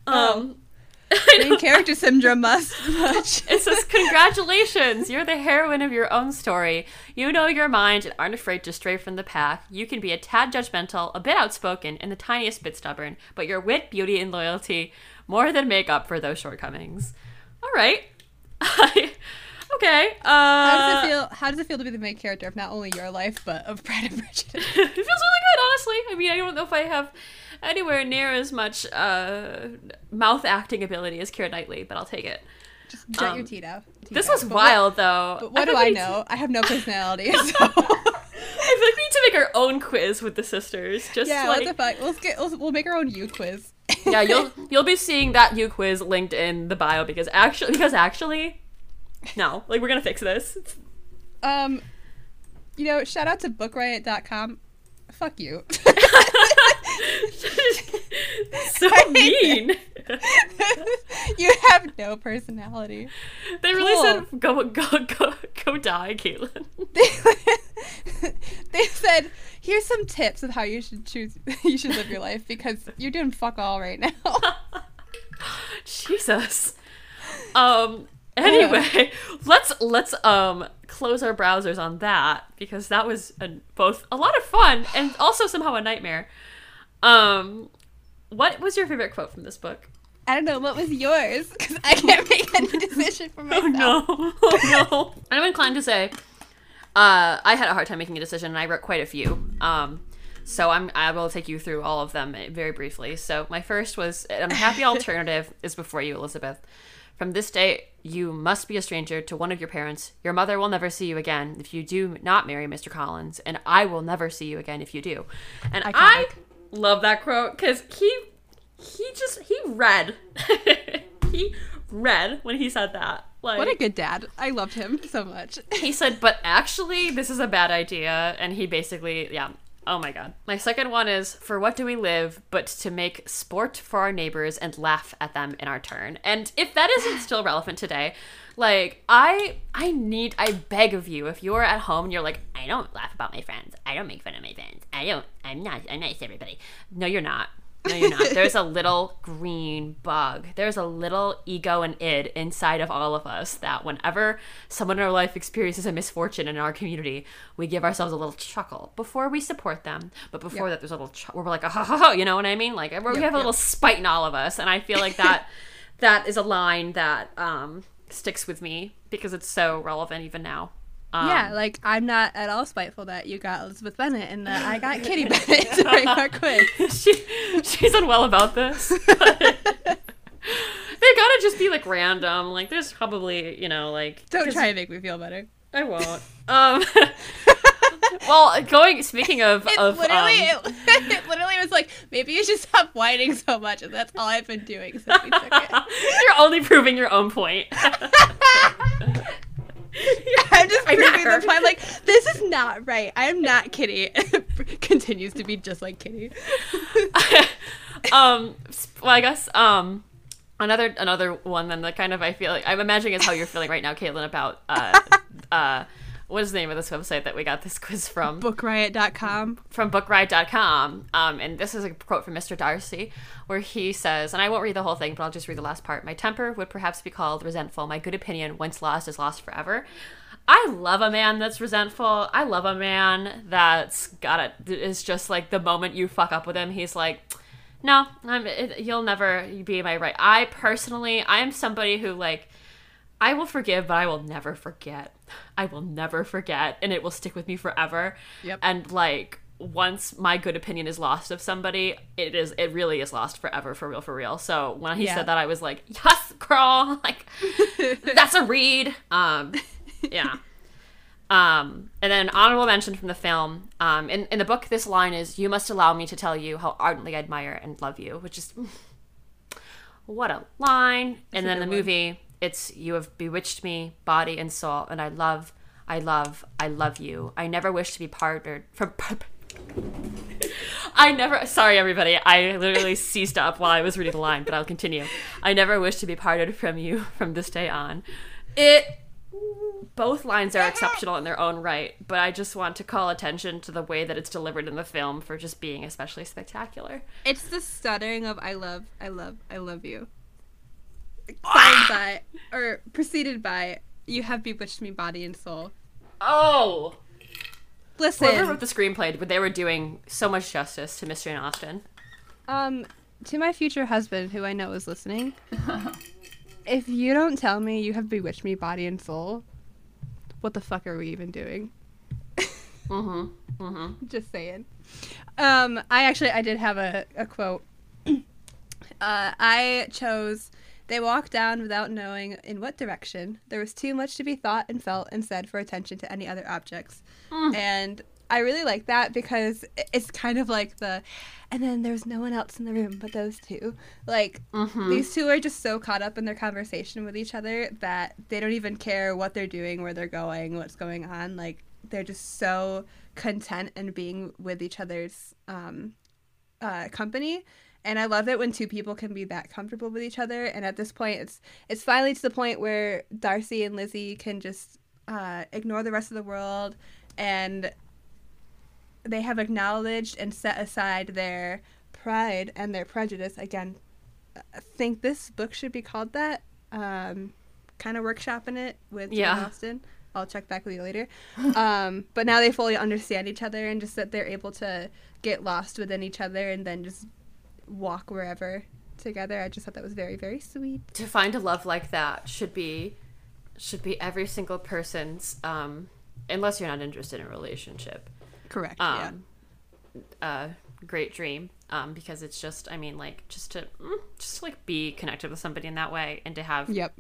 Um, I know. Main character syndrome must much. It says, Congratulations! You're the heroine of your own story. You know your mind and aren't afraid to stray from the path. You can be a tad judgmental, a bit outspoken, and the tiniest bit stubborn, but your wit, beauty, and loyalty more than make up for those shortcomings. All right. Okay. Uh, How does it feel? How does it feel to be the main character of not only your life but of Pride and Prejudice? it feels really good, honestly. I mean, I don't know if I have anywhere near as much uh, mouth acting ability as Keira Knightley, but I'll take it. Just jut Um, your teeth out. This out. was But what- wild, though. But what do I know? I have no personality, so I feel like we need to make our own quiz with the sisters. Just yeah. like, What the fuck? Let's get. Let's, we'll make our own Uquiz. yeah, you'll you'll be seeing that Uquiz linked in the bio because actually because actually, no, like we're gonna fix this. um, you know, shout out to BookRiot.com. Fuck you. so mean. you have no personality. They really Cool. said go go go go die, Caitlin. They, they said, "Here's some tips of how you should choose. You should live your life because you're doing fuck all right now." Jesus. Um. Anyway, let's let's um close our browsers on that because that was a, both a lot of fun and also somehow a nightmare. Um, what was your favorite quote from this book? I don't know what was yours because I can't make any decision for myself. Oh no! Oh no! I'm inclined to say, uh, I had a hard time making a decision, and I wrote quite a few. Um, so I'm I will take you through all of them very briefly. So my first was an unhappy alternative is before you, Elizabeth. From this day, you must be a stranger to one of your parents. Your mother will never see you again if you do not marry Mr. Collins, and I will never see you again if you do. And I love that quote because he he just he read he read when he said that. Like What a good dad. I loved him so much. he said, but actually, this is a bad idea. And he basically, yeah. Oh my god. My second one is for what do we live but to make sport for our neighbors and laugh at them in our turn. And if that isn't still relevant today, like I I need I beg of you if you're at home and you're like I don't laugh about my friends. I don't make fun of my friends. I don't I'm not I'm nice to everybody. No you're not. No, you're not. There's a little green bug. There's a little ego and id inside of all of us that whenever someone in our life experiences a misfortune in our community, we give ourselves a little chuckle before we support them. But before that, there's a little ch- where we're like, ah, ha, ha, ha, you know what I mean? Like we Yep, have a yep. little spite in all of us, and I feel like that that is a line that um, sticks with me because it's so relevant even now. Um, yeah, like I'm not at all spiteful that you got Elizabeth Bennet and that I got Kitty Bennet during our quiz. she she's unwell about this. they gotta just be like random. Like there's probably you know like don't try and make me feel better. I won't. Um. well, going speaking of It of literally, um, it, it literally was like, maybe you should stop whining so much, and that's all I've been doing since we took it. you're only proving your own point. I'm just proving the point. Like, this is not right. I am not Kitty. Continues to be just like Kitty. um well i guess um another another one then the kind of i feel like i'm imagining is how you're feeling right now caitlin about uh uh what is the name of this website that we got this quiz from? Bookriot.com. from bookriot.com um, and this is a quote from mr darcy where he says and i won't read the whole thing but i'll just read the last part. My temper would perhaps be called resentful. My good opinion once lost is lost forever. I love a man that's resentful. I love a man that's got it is just like the moment you fuck up with him he's like no I'm, it, you'll never be my right. I personally i am somebody who like I will forgive, but I will never forget. I will never forget, and it will stick with me forever. Yep. And like once my good opinion is lost of somebody, it is it really is lost forever, for real, for real. So when he Yeah. said that, I was like, yes, girl, like that's a read. Um, yeah. Um, and then an honorable mention from the film. Um, in in the book, this line is, "You must allow me to tell you how ardently I admire and love you," which is what a line. and then the one. movie, it's you have bewitched me, body and soul, and I love, I love, I love you. I never wish to be parted from. I never. Sorry, everybody. I literally ceased up while I was reading the line, but I'll continue. I never wish to be parted from you from this day on. It. Both lines are exceptional in their own right, but I just want to call attention to the way that it's delivered in the film for just being especially spectacular. It's the stuttering of I love, I love, I love you. Followed by, or preceded by, you have bewitched me body and soul. Oh, Listen, whoever wrote the screenplay, but they were doing so much justice to Mystery in Austin. um, to my future husband, who I know is listening, if you don't tell me you have bewitched me body and soul, what the fuck are we even doing? Mm-hmm. Mm-hmm. Just saying. Um, I actually I did have a, a quote. uh, I chose they walked down without knowing in what direction. There was too much to be thought and felt and said for attention to any other objects. And I really like that because it's kind of like the and then there's no one else in the room but those two. Like Mm-hmm. these two are just so caught up in their conversation with each other that they don't even care what they're doing, where they're going, what's going on. Like they're just so content in being with each other's um, uh, company. And I love it when two people can be that comfortable with each other. And at this point, it's it's finally to the point where Darcy and Lizzie can just uh, ignore the rest of the world, and they have acknowledged and set aside their pride and their prejudice. Again, I think this book should be called that. Um, kind of workshopping it with Jane Yeah. Austen. I'll check back with you later. Um, but now they fully understand each other and just that they're able to get lost within each other and then just walk wherever together. I just thought that was very, very sweet. to find a love like that should be should be every single person's um unless you're not interested in a relationship Correct. um uh great dream um because it's just i mean like just to mm, just to like be connected with somebody in that way and to have. Yep.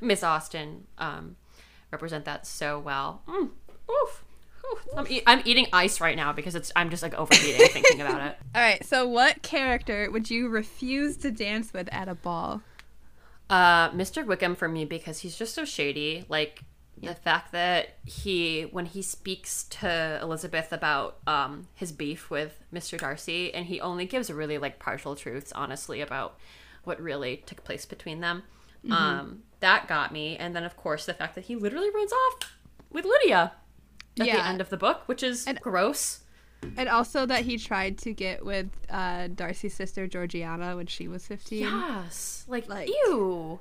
miss Austen um represent that so well mm, oof. I'm, e- I'm eating ice right now because it's i'm just like overheating thinking about it All right. So, what character would you refuse to dance with at a ball? Uh, Mr. Wickham for me because he's just so shady. Like the fact that he, when he speaks to Elizabeth about um his beef with Mr. Darcy, and he only gives really like partial truths, honestly, about what really took place between them. Um, that got me, and then of course the fact that he literally runs off with Lydia at the Yeah. end of the book, which is And- gross. And also that he tried to get with uh, Darcy's sister Georgiana when she was 15. Yes, like, Like- ew.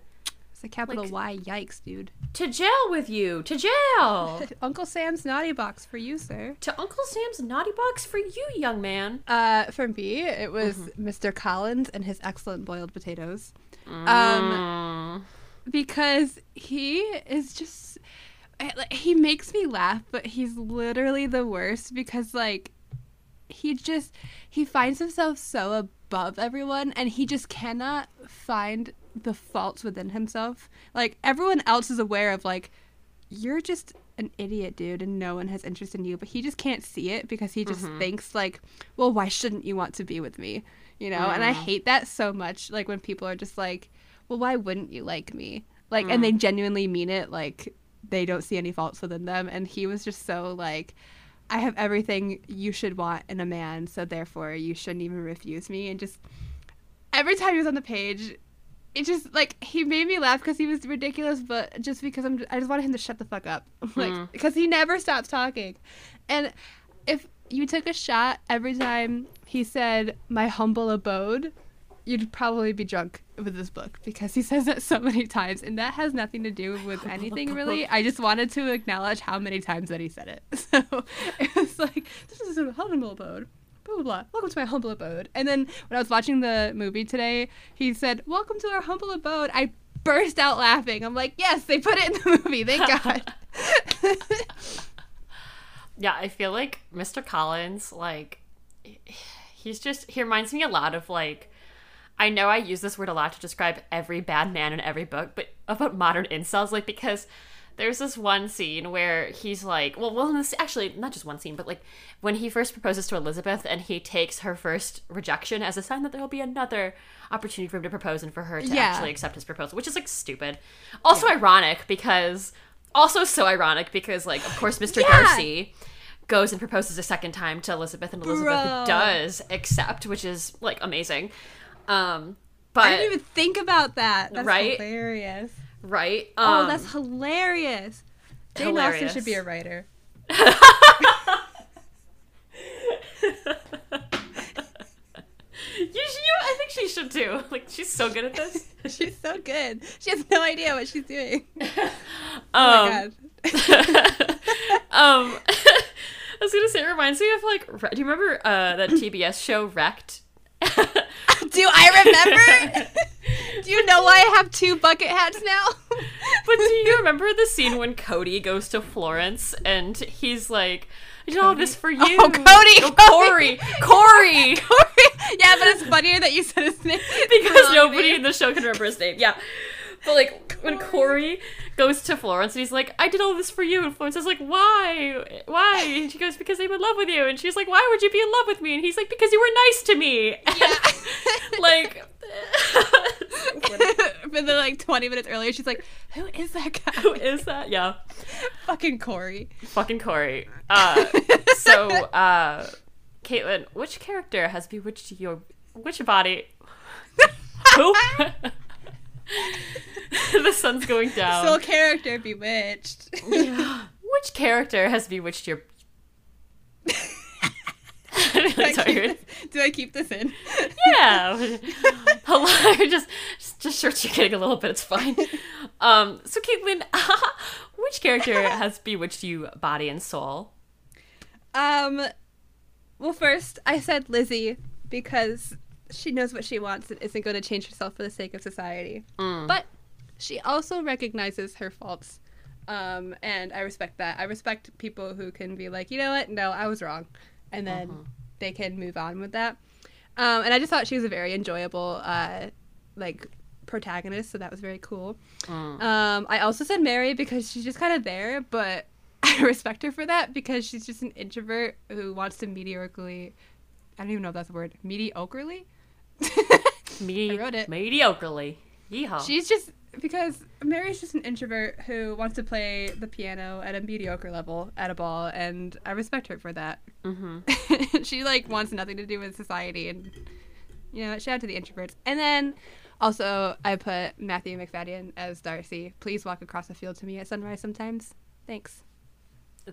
It's a capital Like- Y. Yikes, dude. To jail with you. To jail. Uncle Sam's naughty box for you, sir. to Uncle Sam's naughty box for you, young man. Uh, for me, it was Mm-hmm. Mr. Collins and his excellent boiled potatoes. Um, Mm. because he is just he makes me laugh, but he's literally the worst because like he just he finds himself so above everyone and he just cannot find the faults within himself. Like everyone else is aware of like you're just an idiot, dude, and no one has interest in you, but he just can't see it because he just mm-hmm. thinks like, well, why shouldn't you want to be with me? You know? And I hate that so much like when people are just like, well, why wouldn't you like me? Like and they mm. genuinely mean it like they don't see any faults within them. And he was just so like, I have everything you should want in a man, so therefore you shouldn't even refuse me. And just every time he was on the page, it just like he made me laugh because he was ridiculous, but just because I'm, I just wanted him to shut the fuck up, like mm. because he never stops talking. And if you took a shot every time he said "my humble abode," you'd probably be drunk with this book because he says that so many times, and that has nothing to do with anything really. I just wanted to acknowledge how many times that he said it. So it was like, "This is a humble abode." Blah blah blah. Welcome to my humble abode. And then when I was watching the movie today, he said, "Welcome to our humble abode." I burst out laughing. I'm like, "Yes, they put it in the movie. Thank God." Yeah, I feel like Mr. Collins, like, he's just, he reminds me a lot of, like, I know I use this word a lot to describe every bad man in every book, but about modern incels, like, because there's this one scene where he's like, well, well, this actually not just one scene, but like when he first proposes to Elizabeth and he takes her first rejection as a sign that there will be another opportunity for him to propose and for her to Yeah. actually accept his proposal, which is like stupid. Also ironic because, also so ironic because, like, of course, Mr. Yeah. Darcy goes and proposes a second time to Elizabeth, and Elizabeth Bro. does accept, which is like amazing. Um, but I didn't even think about that. That's Right? hilarious. right? Oh, Um, that's hilarious. Jane Austen should be a writer. You, you, I think she should too. Like she's so good at this. she's so good. She has no idea what she's doing. Um, Oh my god. um, I was gonna say it reminds me of like, do you remember uh, that TBS show Wrecked? Do I remember? do you know why I have two bucket hats now? But do you remember the scene when Cody goes to Florence and he's like, I did all this for oh, you. Oh, Cody, Oh, Corey. Corey. yeah, but it's funnier that you said his name. because nobody in the show can remember his name. Yeah. But like when Corey goes to Florence and he's like, I did all this for you, and Florence is like, Why? Why? And she goes, Because I'm in love with you. And she's like, Why would you be in love with me? And he's like, Because you were nice to me. Yeah. like but then like 20 minutes earlier, she's like, "Who is that guy?" who is that? Yeah. Fucking Corey. Fucking Corey. Uh so uh Caitlin, which character has bewitched your which body? Who? the sun's going down. Soul character bewitched. Which character has bewitched your? do, I do I keep this in? Yeah. Hello. Just, just, sure you're getting a little bit. It's fine. Um. So, Caitlin, which character has bewitched you, body and soul? Um, well, first I said Lizzie because she knows what she wants and isn't going to change herself for the sake of society. Mm. But she also recognizes her faults. Um, and I respect that. I respect people who can be like, you know what? No, I was wrong. And then they can move on with that. Um, and I just thought she was a very enjoyable, uh, like, protagonist. So that was very cool. Mm. Um, I also said Mary because she's just kind of there, but I respect her for that because she's just an introvert who wants to mediocrely. I don't even know if that's a word. Mediocrely? Me- I wrote it. Mediocrely. Yeehaw. She's just because Mary's just an introvert who wants to play the piano at a mediocre level at a ball, and I respect her for that. mm-hmm. she like wants nothing to do with society, and you know, shout out to the introverts. And then also, I put Matthew Macfadyen as Darcy. Please walk across the field to me at sunrise sometimes. Thanks.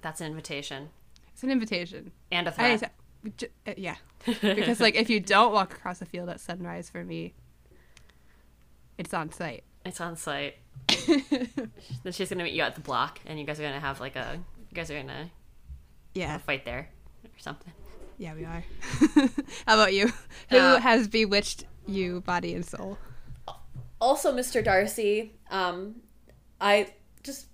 That's an invitation It's an invitation. and a I, threat. J- uh, yeah, because like if you don't walk across the field at sunrise for me, it's on site. it's on site. Then she's gonna meet you at the block, and you guys are gonna have like a. You guys are gonna yeah, fight there or something. yeah, we are. How about you? Who Uh, has bewitched you, body and soul? also mr darcy um i just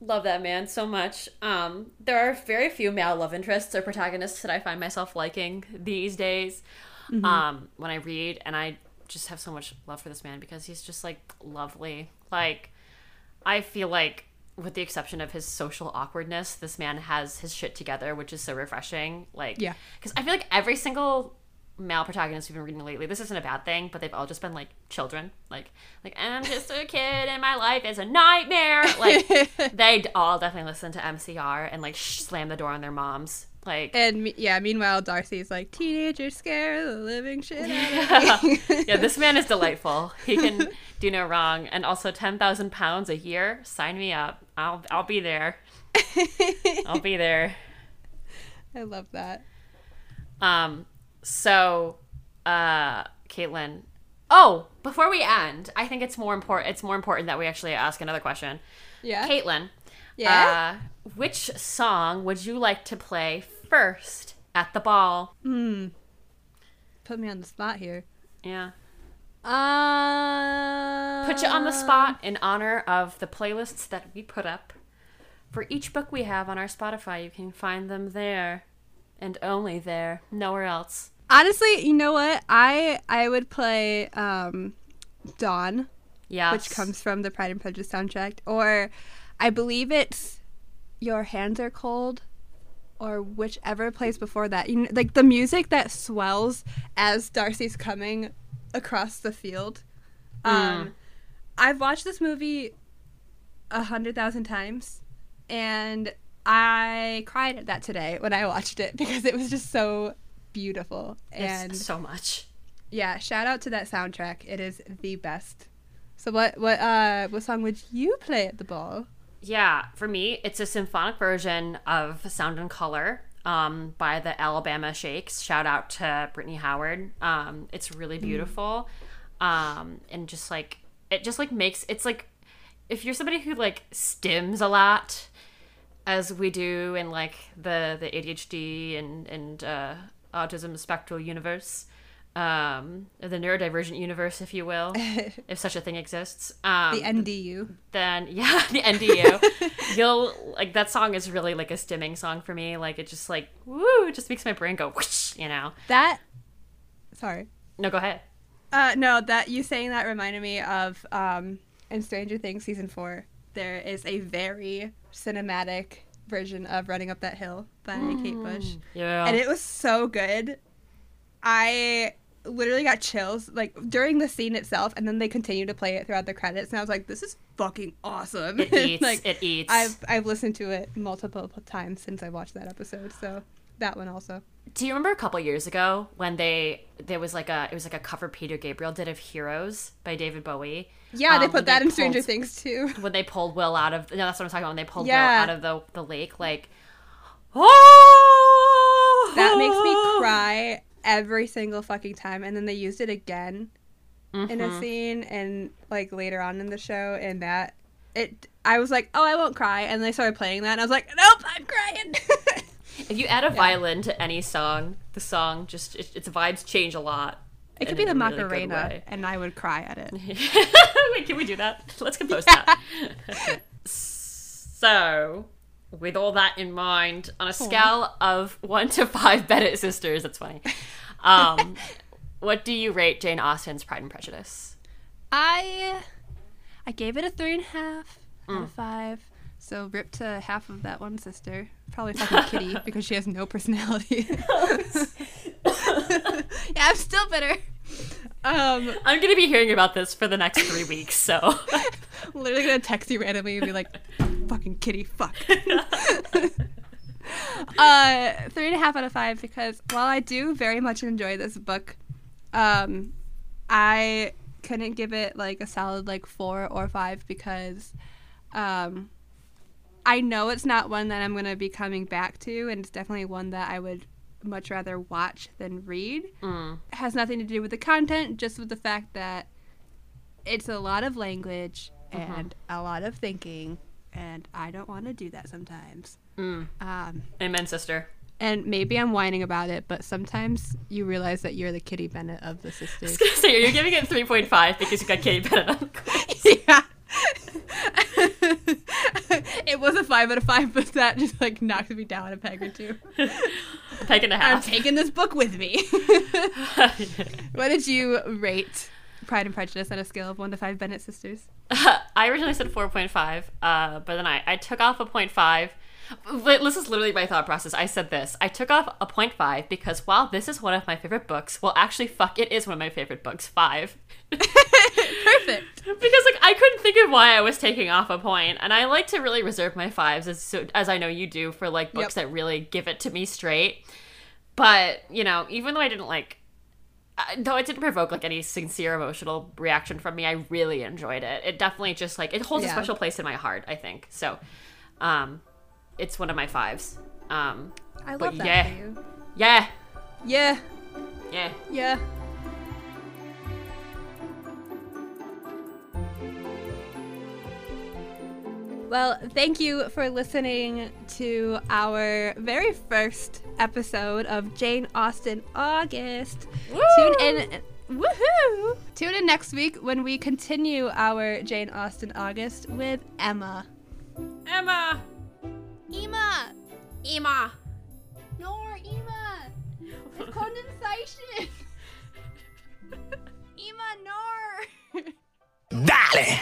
love that man so much. Um there are very few male love interests or protagonists that i find myself liking these days um when i read and i just have so much love for this man because he's just like lovely. Like i feel like with the exception of his social awkwardness this man has his shit together which is so refreshing. Like Yeah. because i feel like every single male protagonists we've been reading lately. This isn't a bad thing, but they've all just been like children. Like, like I'm just a kid and my life is a nightmare. Like, they all definitely listen to MCR and like sh- slam the door on their moms. Like, And me- yeah, meanwhile, Darcy's like, teenagers scare the living shit out of me. yeah, this man is delightful. He can do no wrong, and also ten thousand pounds a year. Sign me up. I'll I'll be there. I'll be there. I love that. Um, so, uh, Caitlin. Oh, before we end, I think it's more important. It's more important that we actually ask another question. Yeah. Caitlin. Yeah? Uh, which song would you like to play first at the ball? Hmm. Put me on the spot here. Yeah. Uh, Put you on the spot in honor of the playlists that we put up. For each book we have on our Spotify, you can find them there. And only there. Nowhere else. Honestly, you know what? I I would play um, Dawn, Yes. which comes from the Pride and Prejudice soundtrack, or I believe it's Your Hands Are Cold, or whichever plays before that. You know, like the music that swells as Darcy's coming across the field. Um, I've watched this movie a hundred thousand times, and I cried at that today when I watched it because it was just so beautiful. And so much. yeah, shout out to that soundtrack. It is the best. So what what uh what song would you play at the ball? Yeah, for me, it's a symphonic version of Sound and Color um, by the Alabama Shakes. Shout out to Brittany Howard. Um, it's really beautiful, um, and just like it, just like makes it's like if you're somebody who like stims a lot, as we do in like the the ADHD and and uh, autism spectral universe. Um, the neurodivergent universe, if you will, if such a thing exists. Um, The NDU. then yeah, the NDU. You'll like that song is really like a stimming song for me. Like it just like woo, it just makes my brain go whoosh, you know. That sorry. No, go ahead. Uh no, that you saying that reminded me of um in Stranger Things season 4. There is a very cinematic version of Running Up That Hill by Kate Bush. Mm. Yeah. and it was so good. I literally got chills like during the scene itself, and then they continued to play it throughout the credits, and I was like, "This is fucking awesome!" it eats. like it eats. I've I've listened to it multiple times since I watched that episode, so that one also. Do you remember a couple years ago when they there was like a it was like a cover Peter Gabriel did of Heroes by David Bowie? Yeah, they Um, when put that in pulled- Stranger Things too. When they pulled Will out of no, that's what I'm talking about. When they pulled Yeah. Will out of the the lake, like oh, That makes me cry every single fucking time. And then they used it again in Mm-hmm. a scene and like later on in the show and that it I was like, "Oh, I won't cry." And they started playing that and I was like, "Nope, I'm crying." If you add a violin to any song, the song just it, its vibes change a lot. it could be the Macarena way. and I would cry at it. Wait, can we do that? Let's compose that. so, with all that in mind, on a scale of one to five Bennet sisters, that's funny. Um, what do you rate Jane Austen's Pride and Prejudice? I I gave it a three and a half out Mm. of five. So rip to half of that one sister. Probably fucking Kitty because she has no personality. yeah, I'm still bitter. Um, I'm gonna be hearing about this for the next three weeks, so literally gonna text you randomly and be like, "Fucking Kitty, fuck." uh, three and a half out of five because while I do very much enjoy this book, um, I couldn't give it like a solid like four or five because, um, I know it's not one that I'm gonna be coming back to, and it's definitely one that I would much rather watch than read. Mm. It has nothing to do with the content, just with the fact that it's a lot of language and a lot of thinking, and I don't want to do that sometimes. Mm. Um, amen, sister. and maybe I'm whining about it, but sometimes you realize that you're the Kitty Bennet of the I sisters. gonna say, you're giving it 3.5 because you got Katie Bennet on the yeah. it was a five out of five, but that just like knocked me down a peg or two. Peg and a I'm taking this book with me. what did you rate Pride and Prejudice on a scale of one to five Bennet sisters? I originally said 4.5, uh, but then I, I took off a 0.5 This is literally my thought process. I said this. I took off a point five because while this is one of my favorite books, well, actually, fuck, it is one of my favorite books. Five. Perfect. because like I couldn't think of why I was taking off a point, and I like to really reserve my fives as so, as I know you do for like books Yep. that really give it to me straight. But you know, even though I didn't like, uh, though it didn't provoke like any sincere emotional reaction from me, I really enjoyed it. It definitely just like it holds a special place in my heart. I think so. Um, it's one of my fives. Um, I But love that yeah. for you. yeah, Yeah. yeah. Yeah. Well, thank you for listening to our very first episode of Jane Austen August. Tune in. Woohoo! Tune in next week when we continue our Jane Austen August with Emma. Emma, Emma! Emma. Nor Emma! There's condensation! Emma, nor! Dale.